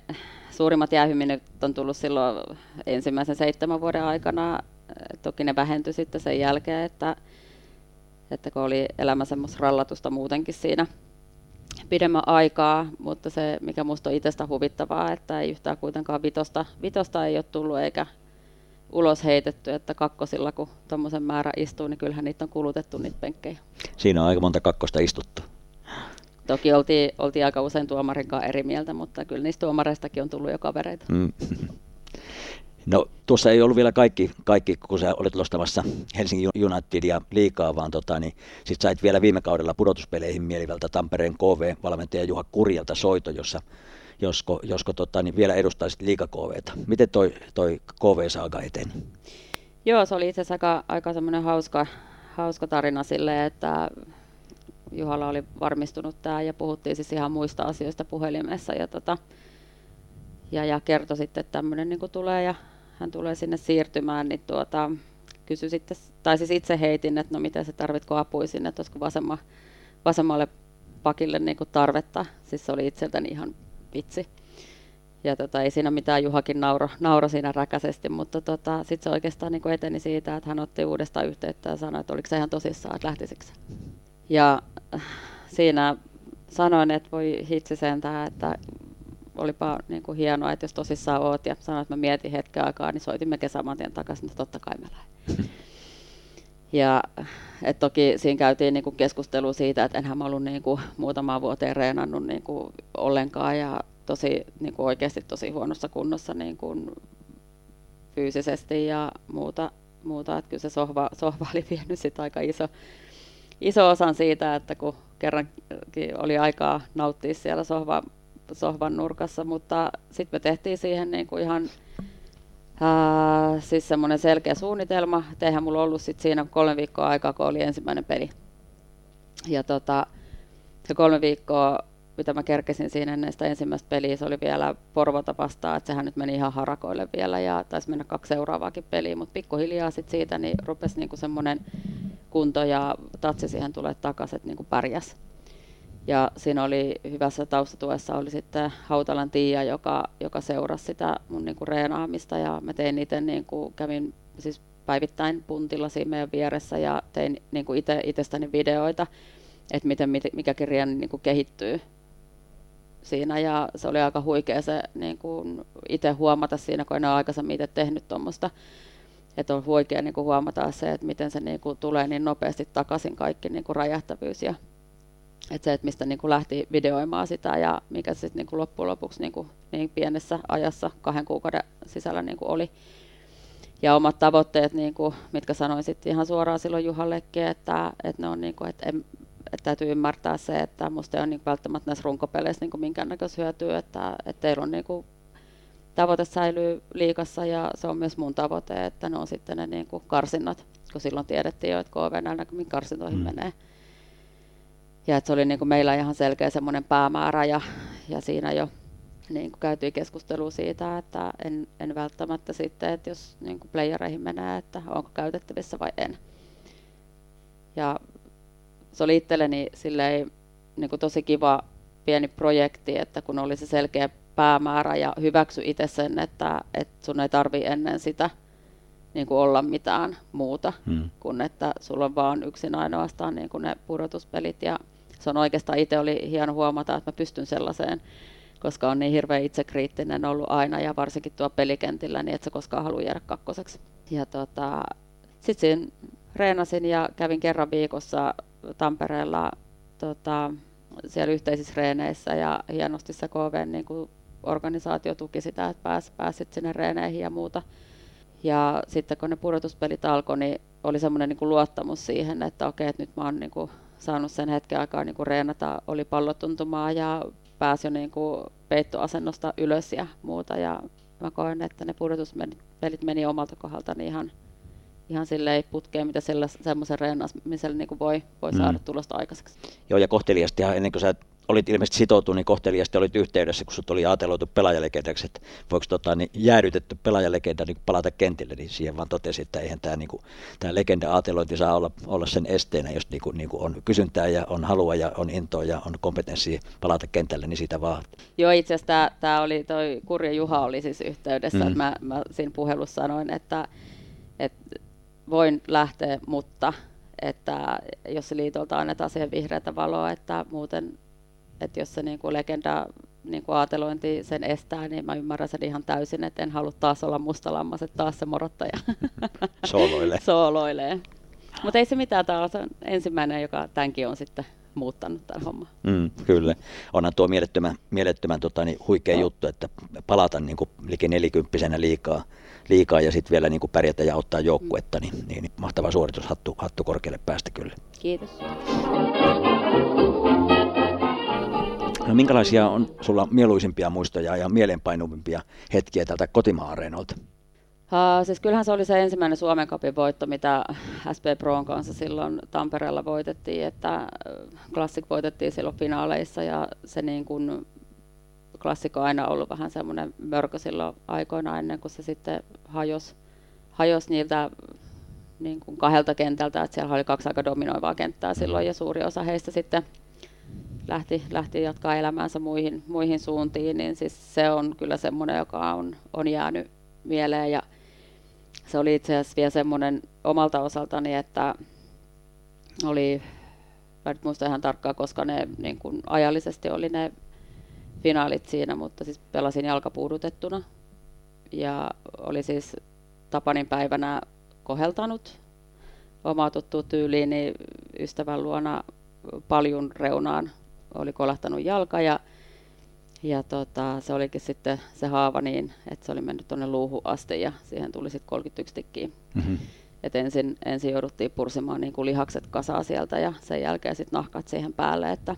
suurimmat jäähyminuutit on tullut silloin ensimmäisen seitsemän vuoden aikana. Toki ne vähentyi sitten sen jälkeen, että, että kun oli elämä semmoista rallatusta muutenkin siinä, pidemmän aikaa, mutta se, mikä minusta on itsestä huvittavaa, että ei yhtään kuitenkaan vitosta, vitosta ei ole tullut eikä ulos heitetty, että kakkosilla kun tuommoisen määrä istuu, niin kyllähän niitä on kulutettu niitä penkkejä. Siinä on aika monta kakkosta istuttu. Toki oltiin, oltiin aika usein tuomarin kanssa eri mieltä, mutta kyllä niistä tuomareistakin on tullut jo kavereita. Mm. No tuossa ei ollut vielä kaikki, kaikki kun sä olet nostamassa Helsingin Unitedia liikaa, vaan tota, niin sit sait vielä viime kaudella pudotuspeleihin mielivältä Tampereen KV-valmentaja Juha Kurjalta soito, jossa josko, josko tota, niin vielä edustaisit liika KVta. Miten toi, toi KV-saaga eteni? Joo, se oli itse asiassa aika, aika hauska, hauska tarina sille, että Juhalla oli varmistunut tämä ja puhuttiin siis ihan muista asioista puhelimessa ja, tota, ja, ja kertoi sitten, että tämmöinen niin tulee ja hän tulee sinne siirtymään, niin tuota, kysyi sitten, tai siis itse heitin, että no miten se tarvitko apua sinne, että olisiko vasemma, vasemmalle pakille niin kuin tarvetta. Siis se oli itseltäni ihan vitsi. Ja tota, ei siinä mitään, Juhakin nauro, nauro siinä räkäisesti, mutta tota, sitten se oikeastaan niin kuin eteni siitä, että hän otti uudestaan yhteyttä ja sanoi, että oliko se ihan tosissaan, että lähtisikö Ja äh, siinä sanoin, että voi hitsi sentään, että olipa niin kuin hienoa, että jos tosissaan oot ja sanoit, että mä mietin hetken aikaa, niin soitimme saman tien takaisin, että totta kai mä lähden. Ja et toki siinä käytiin niin kuin keskustelua siitä, että enhän mä ollut niin kuin muutamaa vuoteen reenannut niin kuin ollenkaan ja tosi niin kuin oikeasti tosi huonossa kunnossa niin kuin fyysisesti ja muuta. muuta. Että kyllä se sohva, sohva oli vienyt sit aika iso, iso osan siitä, että kun kerrankin oli aikaa nauttia siellä sohva, sohvan nurkassa, mutta sitten me tehtiin siihen niin kuin ihan ää, siis semmoinen selkeä suunnitelma. Eihän mulla ollut sit siinä kolme viikkoa aikaa, kun oli ensimmäinen peli. Ja tota, se kolme viikkoa, mitä mä kerkesin siinä ennen sitä ensimmäistä peliä, se oli vielä Porvota vastaan, että sehän nyt meni ihan harakoille vielä ja taisi mennä kaksi seuraavaakin peliä, mutta pikkuhiljaa sit siitä niin rupesi niinku semmoinen kunto ja tatsi siihen tulee takaisin, että niinku pärjäs. Ja siinä oli hyvässä taustatuessa oli sitten Hautalan Tiia, joka, joka seurasi sitä mun niin kuin reenaamista ja mä tein itse, niin kuin, kävin siis päivittäin puntilla siinä meidän vieressä ja tein niin kuin itse, itsestäni videoita, että miten mikäkin reeni niin kuin kehittyy siinä ja se oli aika huikea se niin kuin itse huomata siinä, kun en ole aikaisemmin itse tehnyt tuommoista. Että on huikea niin kuin huomata se, että miten se niin kuin tulee niin nopeasti takaisin kaikki niin kuin räjähtävyys ja että se, että mistä niin kuin lähti videoimaan sitä ja mikä se sitten niin kuin loppujen lopuksi niin, kuin niin pienessä ajassa kahden kuukauden sisällä niin kuin oli. Ja omat tavoitteet, niin kuin, mitkä sanoin sitten ihan suoraan silloin Juhallekin, että, että ne on niin kuin, että, en, että täytyy ymmärtää se, että musta ei ole niin välttämättä näissä runkopeleissä niin minkäännäköistä hyötyä, että, että teillä on niin kuin, tavoite säilyy liikassa ja se on myös mun tavoite, että ne on sitten ne niin kuin karsinnat, kun silloin tiedettiin jo, että KV näkymin karsintoihin mm. menee ja että se oli niin kuin meillä ihan selkeä semmoinen päämäärä ja, ja siinä jo niin kuin käytiin keskustelua siitä, että en, en välttämättä sitten, että jos niin kuin playereihin menee, että onko käytettävissä vai en. Ja se oli itselleni silleen, niin kuin tosi kiva pieni projekti, että kun oli se selkeä päämäärä ja hyväksy itse sen, että, että sun ei tarvi ennen sitä niin kuin olla mitään muuta, hmm. kuin että sulla on vaan yksin ainoastaan niin kuin ne pudotuspelit ja se on oikeastaan itse oli hieno huomata, että mä pystyn sellaiseen, koska on niin hirveän itsekriittinen ollut aina ja varsinkin tuo pelikentillä, niin että se koskaan halua jäädä kakkoseksi. Ja tota, sitten reenasin ja kävin kerran viikossa Tampereella tota, siellä yhteisissä reeneissä ja hienosti se KV niin kuin organisaatio tuki sitä, että pääs, pääsit sinne reeneihin ja muuta. Ja sitten kun ne pudotuspelit alkoi, niin oli semmoinen niin luottamus siihen, että okei, että nyt mä oon niin kuin saanut sen hetken aikaa niin kuin reenata, oli pallotuntumaa ja pääsi jo niin kuin peittoasennosta ylös ja muuta. Ja mä koen, että ne pudotuspelit meni omalta kohdalta ihan, ihan silleen putkeen, mitä semmoisen reenaamisella niin voi, voi saada mm. tulosta aikaiseksi. Joo, ja kohteliasti ennen kuin sä olit ilmeisesti sitoutunut, niin kohteliasti olit yhteydessä, kun sut oli ajateloitu pelaajalegendaksi, että voiko tota, niin jäädytetty pelaajalegenda niin palata kentille, niin siihen vaan totesi, että eihän tämä, niin kuin, tämä legenda aatelointi saa olla, olla sen esteenä, jos niin kuin, niin kuin on kysyntää ja on halua ja on intoa ja on kompetenssia palata kentälle, niin sitä vaan. Joo, itse asiassa tämä, tämä oli, toi Kurja Juha oli siis yhteydessä, mm. että mä, mä siinä puhelussa sanoin, että, että voin lähteä, mutta että jos liitolta annetaan siihen vihreätä valoa, että muuten että jos se niin kuin legenda niin kuin aatelointi sen estää, niin mä ymmärrän sen ihan täysin, että en halua taas olla mustalammas, että taas se morottaja Sooloilee. sooloilee. Mutta ei se mitään, tämä on ensimmäinen, joka tämänkin on sitten muuttanut tämän homman. Mm, kyllä. Onhan tuo mielettömän, mielettömän tota, niin huikea juttu, että palata niin kuin liki nelikymppisenä liikaa, liikaa ja sitten vielä niin kuin pärjätä ja auttaa joukkuetta, niin, niin, niin mahtava suoritus, hattu, hattu korkealle päästä kyllä. Kiitos. No minkälaisia on sulla mieluisimpia muistoja ja mielenpainuvimpia hetkiä tältä kotimaa-areenolta? Uh, siis kyllähän se oli se ensimmäinen Suomen Cupin voitto, mitä SP Proon kanssa silloin Tampereella voitettiin, että Classic voitettiin silloin finaaleissa ja se niin kuin klassikko on aina ollut vähän semmoinen mörkö silloin aikoina ennen kuin se sitten hajosi hajos niiltä niin kuin kahdelta kentältä, että siellä oli kaksi aika dominoivaa kenttää silloin ja suuri osa heistä sitten lähti, lähti jatkaa elämäänsä muihin, muihin suuntiin, niin siis se on kyllä semmoinen, joka on, on jäänyt mieleen ja se oli itse asiassa vielä semmoinen omalta osaltani, että oli, mä nyt muista ihan tarkkaan, koska ne niin kuin ajallisesti oli ne finaalit siinä, mutta siis pelasin jalkapuudutettuna. Ja oli siis Tapanin päivänä koheltanut omaa tuttua tyyliini ystävän luona paljon reunaan oli kolahtanut jalka ja, ja tota, se olikin sitten se haava niin, että se oli mennyt tuonne luuhun asti ja siihen tuli sitten 31 tikkiä. Mm-hmm. Et ensin, ensin jouduttiin pursimaan niin kuin lihakset kasaa sieltä ja sen jälkeen sitten nahkat siihen päälle, että,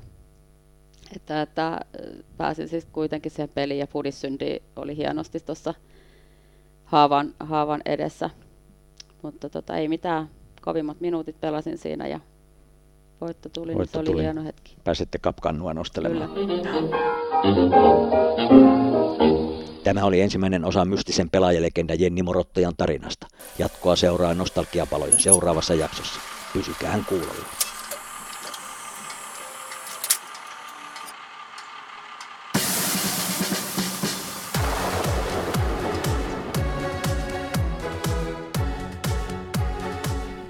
että, että pääsin siis kuitenkin siihen peliin ja fudissynti oli hienosti tuossa haavan, haavan edessä. Mutta tota, ei mitään, kovimmat minuutit pelasin siinä ja voitto tuli, voitto niin se oli hieno hetki. Pääsitte kapkannua nostelemaan. Kyllä. Tämä oli ensimmäinen osa mystisen pelaajalegenda Jenni Morottajan tarinasta. Jatkoa seuraa nostalgiapalojen seuraavassa jaksossa. Pysykäähän kuulolla.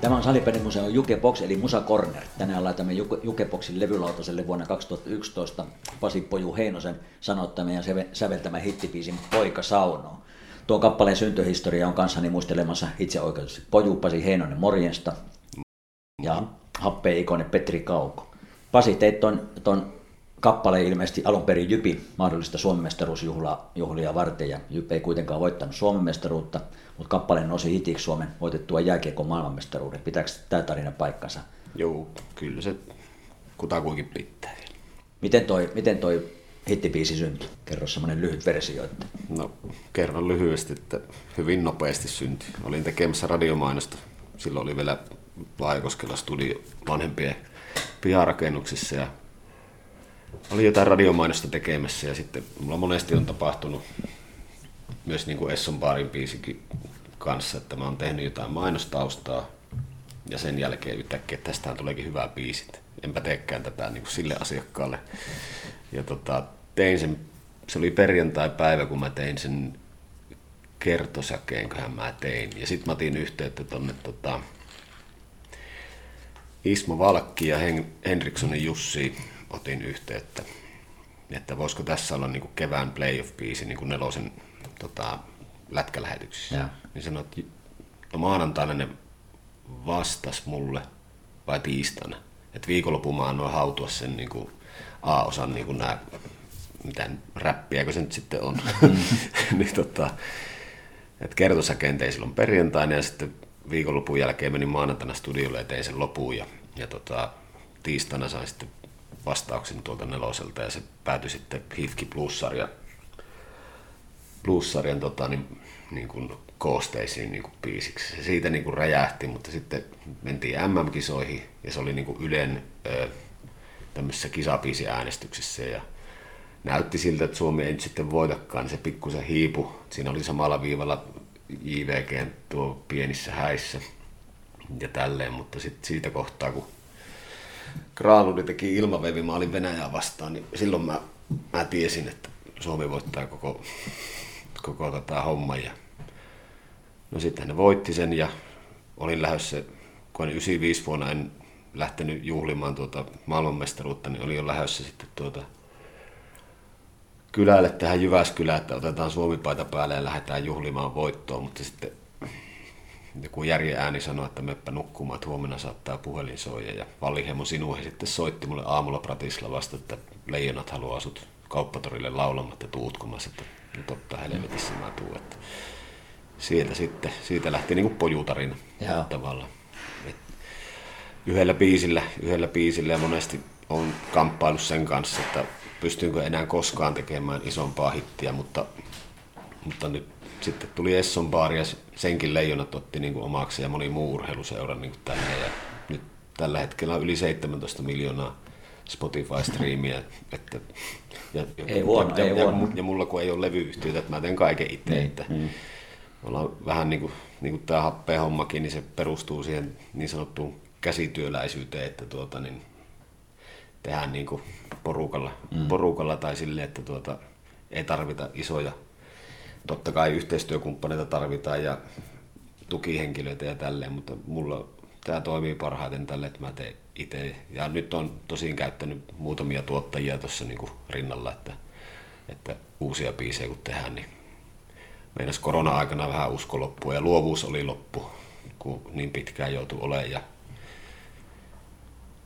Tämä on Salipelimuseon Jukebox eli Musa Corner. Tänään laitamme Jukeboxin levylautaselle vuonna 2011 Pasi Poju Heinosen sanottaman ja säveltämän hittipiisin Poika saunoo. Tuo kappaleen syntyhistoria on kanssani muistelemassa itse oikeutusti Poju Pasi Heinonen morjesta ja happeikone Petri Kauko. Pasi, teit ton, ton kappale ilmeisesti alun perin Jypi mahdollista Suomen mestaruusjuhlia varten ja Jypi ei kuitenkaan voittanut Suomen mestaruutta, mutta kappale nousi hitiksi Suomen voitettua jääkiekon maailmanmestaruuden. Pitääkö tämä tarina paikkansa? Joo, kyllä se kutakuinkin pitää. Miten toi, miten toi hittipiisi syntyi? Kerro semmoinen lyhyt versio. Että... No, kerron lyhyesti, että hyvin nopeasti syntyi. Olin tekemässä radiomainosta. Silloin oli vielä Vaikoskella studio vanhempien piharakennuksissa ja oli jotain radiomainosta tekemässä ja sitten mulla monesti on tapahtunut myös niin kuin Esson Baarin biisikin kanssa, että mä oon tehnyt jotain mainostaustaa ja sen jälkeen yhtäkkiä, että tästähän tuleekin hyvää biisit. Enpä teekään tätä niin kuin sille asiakkaalle. Ja tota, tein sen, se oli perjantai-päivä, kun mä tein sen kertosäkeenköhän mä tein. Ja sitten mä otin yhteyttä tonne tota, Ismo Valkki ja Hen- Henrikssonin Jussi otin yhteyttä, että voisiko tässä olla niin kuin kevään playoff-biisi niin kuin nelosen tota, lätkälähetyksissä. Ja. Niin sanoin, että no maanantaina ne vastas mulle vai tiistaina. Että viikonlopun mä annoin hautua sen niin kuin A-osan niin kuin nämä, mitä räppiäkö se nyt sitten on. Mm. niin tota, että kertosäkeen tein silloin perjantaina ja sitten viikonlopun jälkeen menin maanantaina studiolle ja tein sen lopun ja, ja tota, tiistaina sain sitten vastauksen tuolta neloselta ja se päätyi sitten Hifki Plus-sarjan, Plus-sarjan tota, niin, niin kuin koosteisiin niin kuin biisiksi. Se siitä niin kuin räjähti, mutta sitten mentiin MM-kisoihin ja se oli niin kuin Ylen ö, tämmöisessä kisabiisiäänestyksessä ja näytti siltä, että Suomi ei nyt sitten voitakaan, niin se pikkusen hiipu. Siinä oli samalla viivalla JVG tuo pienissä häissä ja tälleen, mutta sitten siitä kohtaa, kun Granlund teki ilmaveivi Venäjää vastaan, niin silloin mä, mä tiesin, että Suomi voittaa koko, koko tota homman. Ja no sitten ne voitti sen ja olin lähdössä, kun 95 vuonna en lähtenyt juhlimaan tuota maailmanmestaruutta, niin olin jo lähdössä sitten tuota kylälle tähän Jyväskylään, että otetaan Suomi-paita päälle ja lähdetään juhlimaan voittoa, mutta sitten kun järjen ääni sanoi, että meppä nukkumaan, että huomenna saattaa puhelin soija. Ja Vallihemo Sinuhe sitten soitti mulle aamulla Pratislavasta, että leijonat haluaa asut kauppatorille laulamaan, että tuutkomassa, että no totta helvetissä mä tuun. Että sieltä sitten, siitä lähti niin kuin pojutarina tavallaan. Et yhdellä biisillä, yhdellä biisillä ja monesti on kamppailu sen kanssa, että pystynkö enää koskaan tekemään isompaa hittiä, mutta, mutta nyt sitten tuli Esson baari ja senkin leijonat otti niin kuin omaksi ja moni muu urheiluseura niin kuin tänne. Ja nyt tällä hetkellä on yli 17 miljoonaa Spotify-striimiä. Että, ja, ei ja, huono, ja, ei ja, huono. ja, mulla kun ei ole levyyhtiötä, että mä teen kaiken itse. Niin. Että mm. ollaan vähän niin kuin, niin kuin tämä happeen hommakin, niin se perustuu siihen niin sanottuun käsityöläisyyteen, että tuota, niin tehdään niin kuin porukalla, mm. porukalla tai silleen, että tuota, ei tarvita isoja totta kai yhteistyökumppaneita tarvitaan ja tukihenkilöitä ja tälleen, mutta mulla tämä toimii parhaiten tälle, että mä teen itse. Ja nyt on tosin käyttänyt muutamia tuottajia tuossa niin rinnalla, että, että uusia biisejä kun tehdään, niin meinas korona-aikana vähän usko loppu ja luovuus oli loppu, kun niin pitkään joutui olemaan ja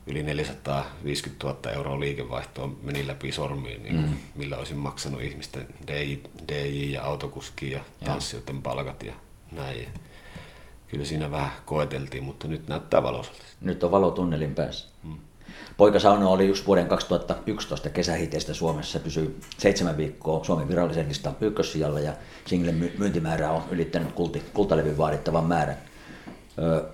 yli 450 000 euroa liikevaihtoa meni läpi sormiin, niin mm. millä olisin maksanut ihmisten DJ, DJ ja autokuski ja tanssijoiden palkat ja näin. Kyllä siinä vähän koeteltiin, mutta nyt näyttää valoisalta. Nyt on valo tunnelin päässä. Mm. Poikasauno oli just vuoden 2011 kesähiteistä Suomessa. Se pysyi seitsemän viikkoa Suomen virallisen listan ykkössijalla ja singlen myyntimäärä on ylittänyt kulti, kultalevyn vaadittavan määrän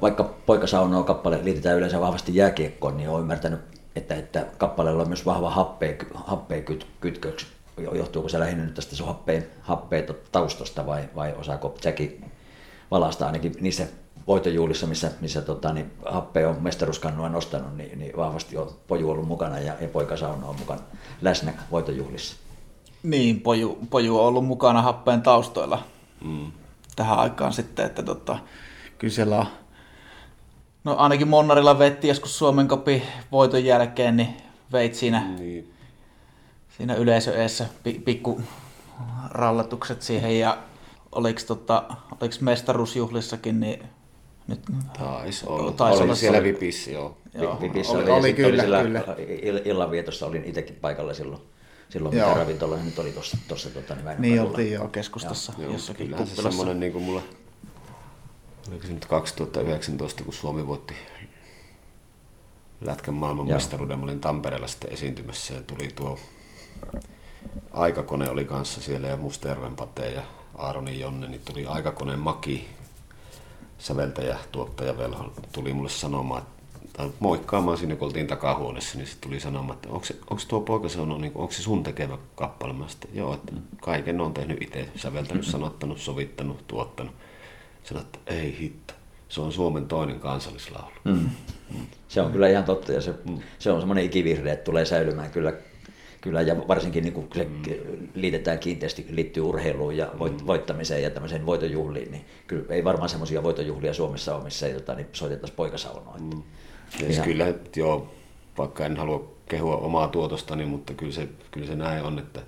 vaikka poikasaunoa kappale liitetään yleensä vahvasti jääkiekkoon, niin olen ymmärtänyt, että, että kappaleella on myös vahva happea, happea kyt, kytköksi. Johtuuko se lähinnä nyt tästä sun happeen, happeen taustasta vai, vai osaako Jackie valasta ainakin niissä voitojuhlissa, missä, missä tota, niin happe on mestaruuskannua nostanut, niin, niin vahvasti on poju ollut mukana ja, ja poikasauna on mukana läsnä voitojuhlissa. Niin, poju, poju on ollut mukana happeen taustoilla mm. tähän aikaan sitten, että tota, kyllä siellä on, no ainakin Monnarilla vetti joskus Suomen kopi voiton jälkeen, niin veit siinä, niin. siinä yleisöessä pikku rallatukset siihen ja oliko, tota, oliko mestaruusjuhlissakin, niin nyt Taisi olla. Taisi oli olla siellä Vipissä, joo. joo. Vipissä oli, oli, oli kyllä, oli kyllä. Illanvietossa olin itsekin paikalla silloin silloin joo. mitä ravintola nyt oli tuossa, tuossa tota, niin, niin oltiin joo keskustassa joo. jossakin joo, se semmoinen niin kuin mulla oliko se nyt 2019, kun Suomi voitti Lätkän maailmanmestaruuden. Mä olin Tampereella sitten esiintymässä ja tuli tuo aikakone oli kanssa siellä ja Musterven Pate ja Aaroni Jonne, niin tuli aikakoneen Maki, säveltäjä, tuottaja Velho, tuli mulle sanomaan, tai moikkaamaan sinne, kun oltiin takahuoneessa, niin se tuli sanomaan, että onko, se, onko tuo poika sanonut, niin onko se sun tekevä kappale? Mä sitten, joo, että kaiken on tehnyt itse, säveltänyt, sanottanut, sovittanut, tuottanut. Sanoin, että ei hitto, se on Suomen toinen kansallislaulu. Mm. Mm. Se on kyllä ihan totta ja se, mm. se on semmoinen ikivihreä, että tulee säilymään kyllä, kyllä ja varsinkin niin kun se mm. liitetään kiinteästi, liittyy urheiluun ja mm. voittamiseen ja tämmöiseen voitojuhliin, niin kyllä ei varmaan semmoisia voitojuhlia Suomessa ole, missä ei tota, niin soitettaisi poikasaunoa. Mm. Ihan... Kyllä, että joo, vaikka en halua kehua omaa tuotostani, mutta kyllä se, kyllä se näin on, että,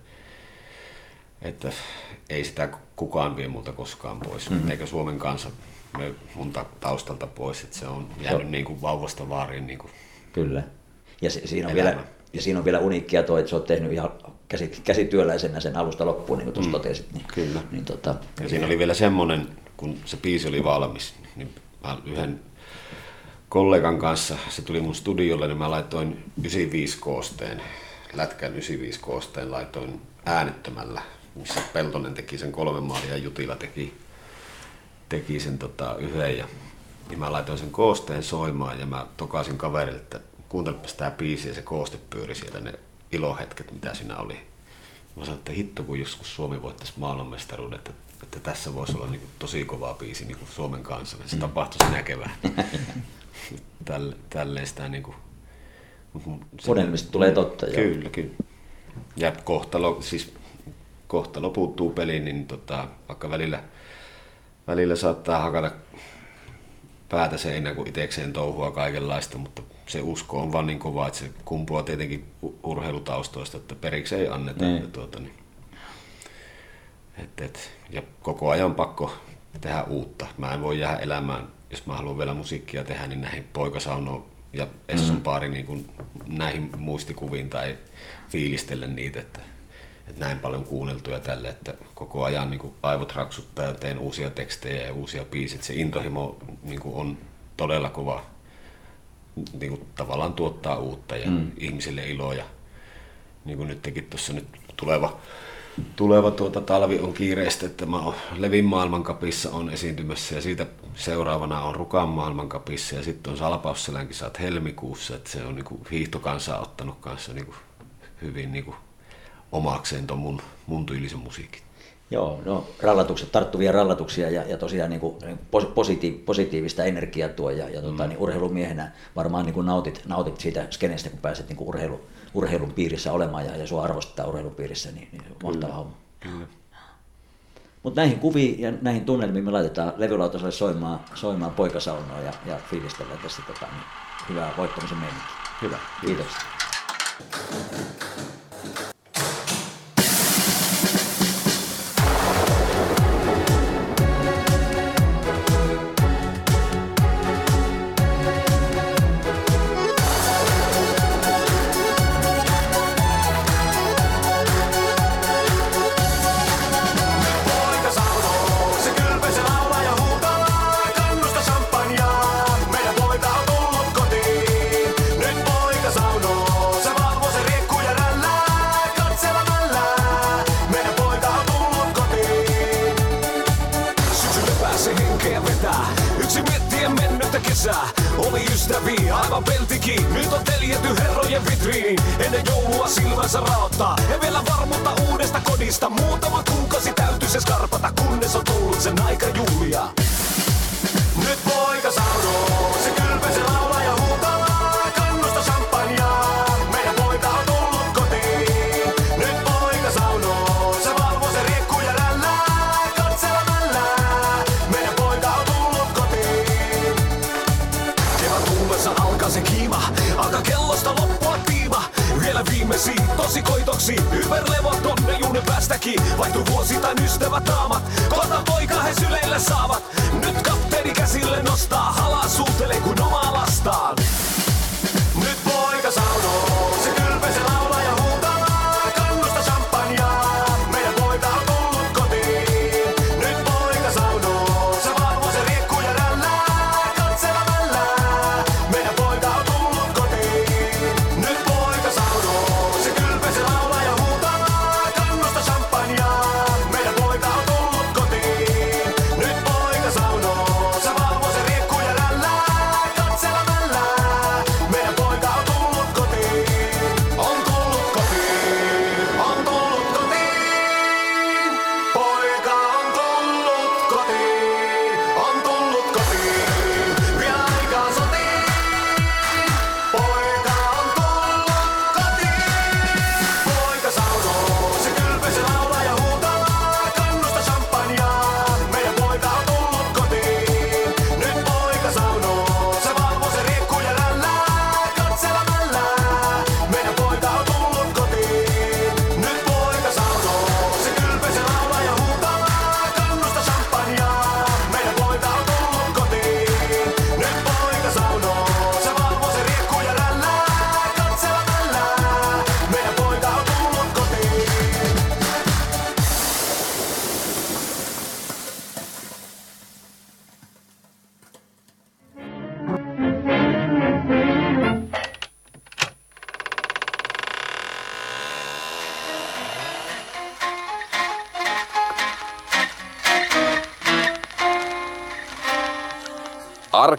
että ei sitä kukaan vie multa koskaan pois, mm-hmm. eikä Suomen kanssa me mun taustalta pois, että se on jäänyt niin kuin vauvasta vaariin. Niin kuin Kyllä. Ja se, siinä, on vielä, ja siinä on vielä uniikkia tuo, että sä oot tehnyt ihan käsi, käsityöläisenä sen alusta loppuun, niin kuin tuossa mm. totesit. Niin, Kyllä. Niin, tota, ja siinä oli vielä semmoinen, kun se biisi oli valmis, niin mä yhden kollegan kanssa, se tuli mun studiolle, niin mä laitoin 95 koosteen, lätkän 95 koosteen, laitoin äänettömällä missä Peltonen teki sen kolme maalia ja Jutila teki, teki sen tota, yhden. Ja, niin mä laitoin sen koosteen soimaan ja mä tokasin kaverille, että kuuntelepas tää biisi ja se kooste pyöri siellä ne ilohetket, mitä siinä oli. Mä sanoin, että hitto kun joskus Suomi voittaisi maailmanmestaruuden, että, että tässä voisi olla niin kuin, tosi kova biisi niin kuin Suomen kanssa. Se tapahtui sinä kevään. Tälle, tälleen sitä niin kuin, Unelmista tulee totta. Kyllä, kyllä. Ja kohtalo, siis kohtalo puuttuu peliin, niin tota, vaikka välillä, välillä saattaa hakata päätä seinään, kun itsekseen touhua kaikenlaista, mutta se usko on vaan niin kova, että se kumpuaa tietenkin urheilutaustoista, että periksi ei anneta. Mm. Tuota, niin. Et, et, ja koko ajan pakko tehdä uutta. Mä en voi jäädä elämään, jos mä haluan vielä musiikkia tehdä, niin näihin poikasaunoon ja Esson mm. pari niin kuin näihin muistikuviin tai fiilistellä niitä, että, että näin paljon kuunneltuja tälle, että koko ajan niin kuin aivot raksuttaa ja teen uusia tekstejä ja uusia biisit. Se intohimo niin kuin on todella kova niin kuin tavallaan tuottaa uutta ja mm. ihmisille iloa. Ja, niin kuin nytkin tuossa nyt tuleva, tuleva tuota talvi on kiireistä, että mä oon Levin maailmankapissa on esiintymässä ja siitä seuraavana on Rukan maailmankapissa ja sitten on Salpausselänkin saat helmikuussa, että se on niin kuin hiihtokansa ottanut kanssa niin kuin hyvin niin kuin omakseen ton mun, mun tyylisen musiikin. Joo, no rallatukset, tarttuvia rallatuksia ja, ja tosiaan niin kuin positiiv, positiivista energiaa tuo ja, ja tota, mm. niin urheilumiehenä varmaan niin kuin nautit, nautit siitä skenestä, kun pääset niin kuin urheilu, urheilun piirissä olemaan ja, ja sua arvostetaan urheilun piirissä, niin, niin mahtava homma. Kyllä. Mutta näihin kuviin ja näihin tunnelmiin me laitetaan levylautaselle soimaan, soimaan poikasaunoa ja, ja fiilistellään tässä tota, niin hyvää voittamisen meininkiä. Hyvä, kiitos. kiitos. jalkansa raottaa ja vielä varmuutta uudesta kodista. Muutama kuukausi täytyy se skarpata, kunnes on tullut sen aika Julia. Tosi tosi koitoksi. Hyperlevot tonnejuuden päästäkin. Vaihtuu vuosittain ystävät taamat Kota poika he syleillä saavat. Nyt kapteeni käsille nostaa Halaa suutelee kuin omaa lastaan.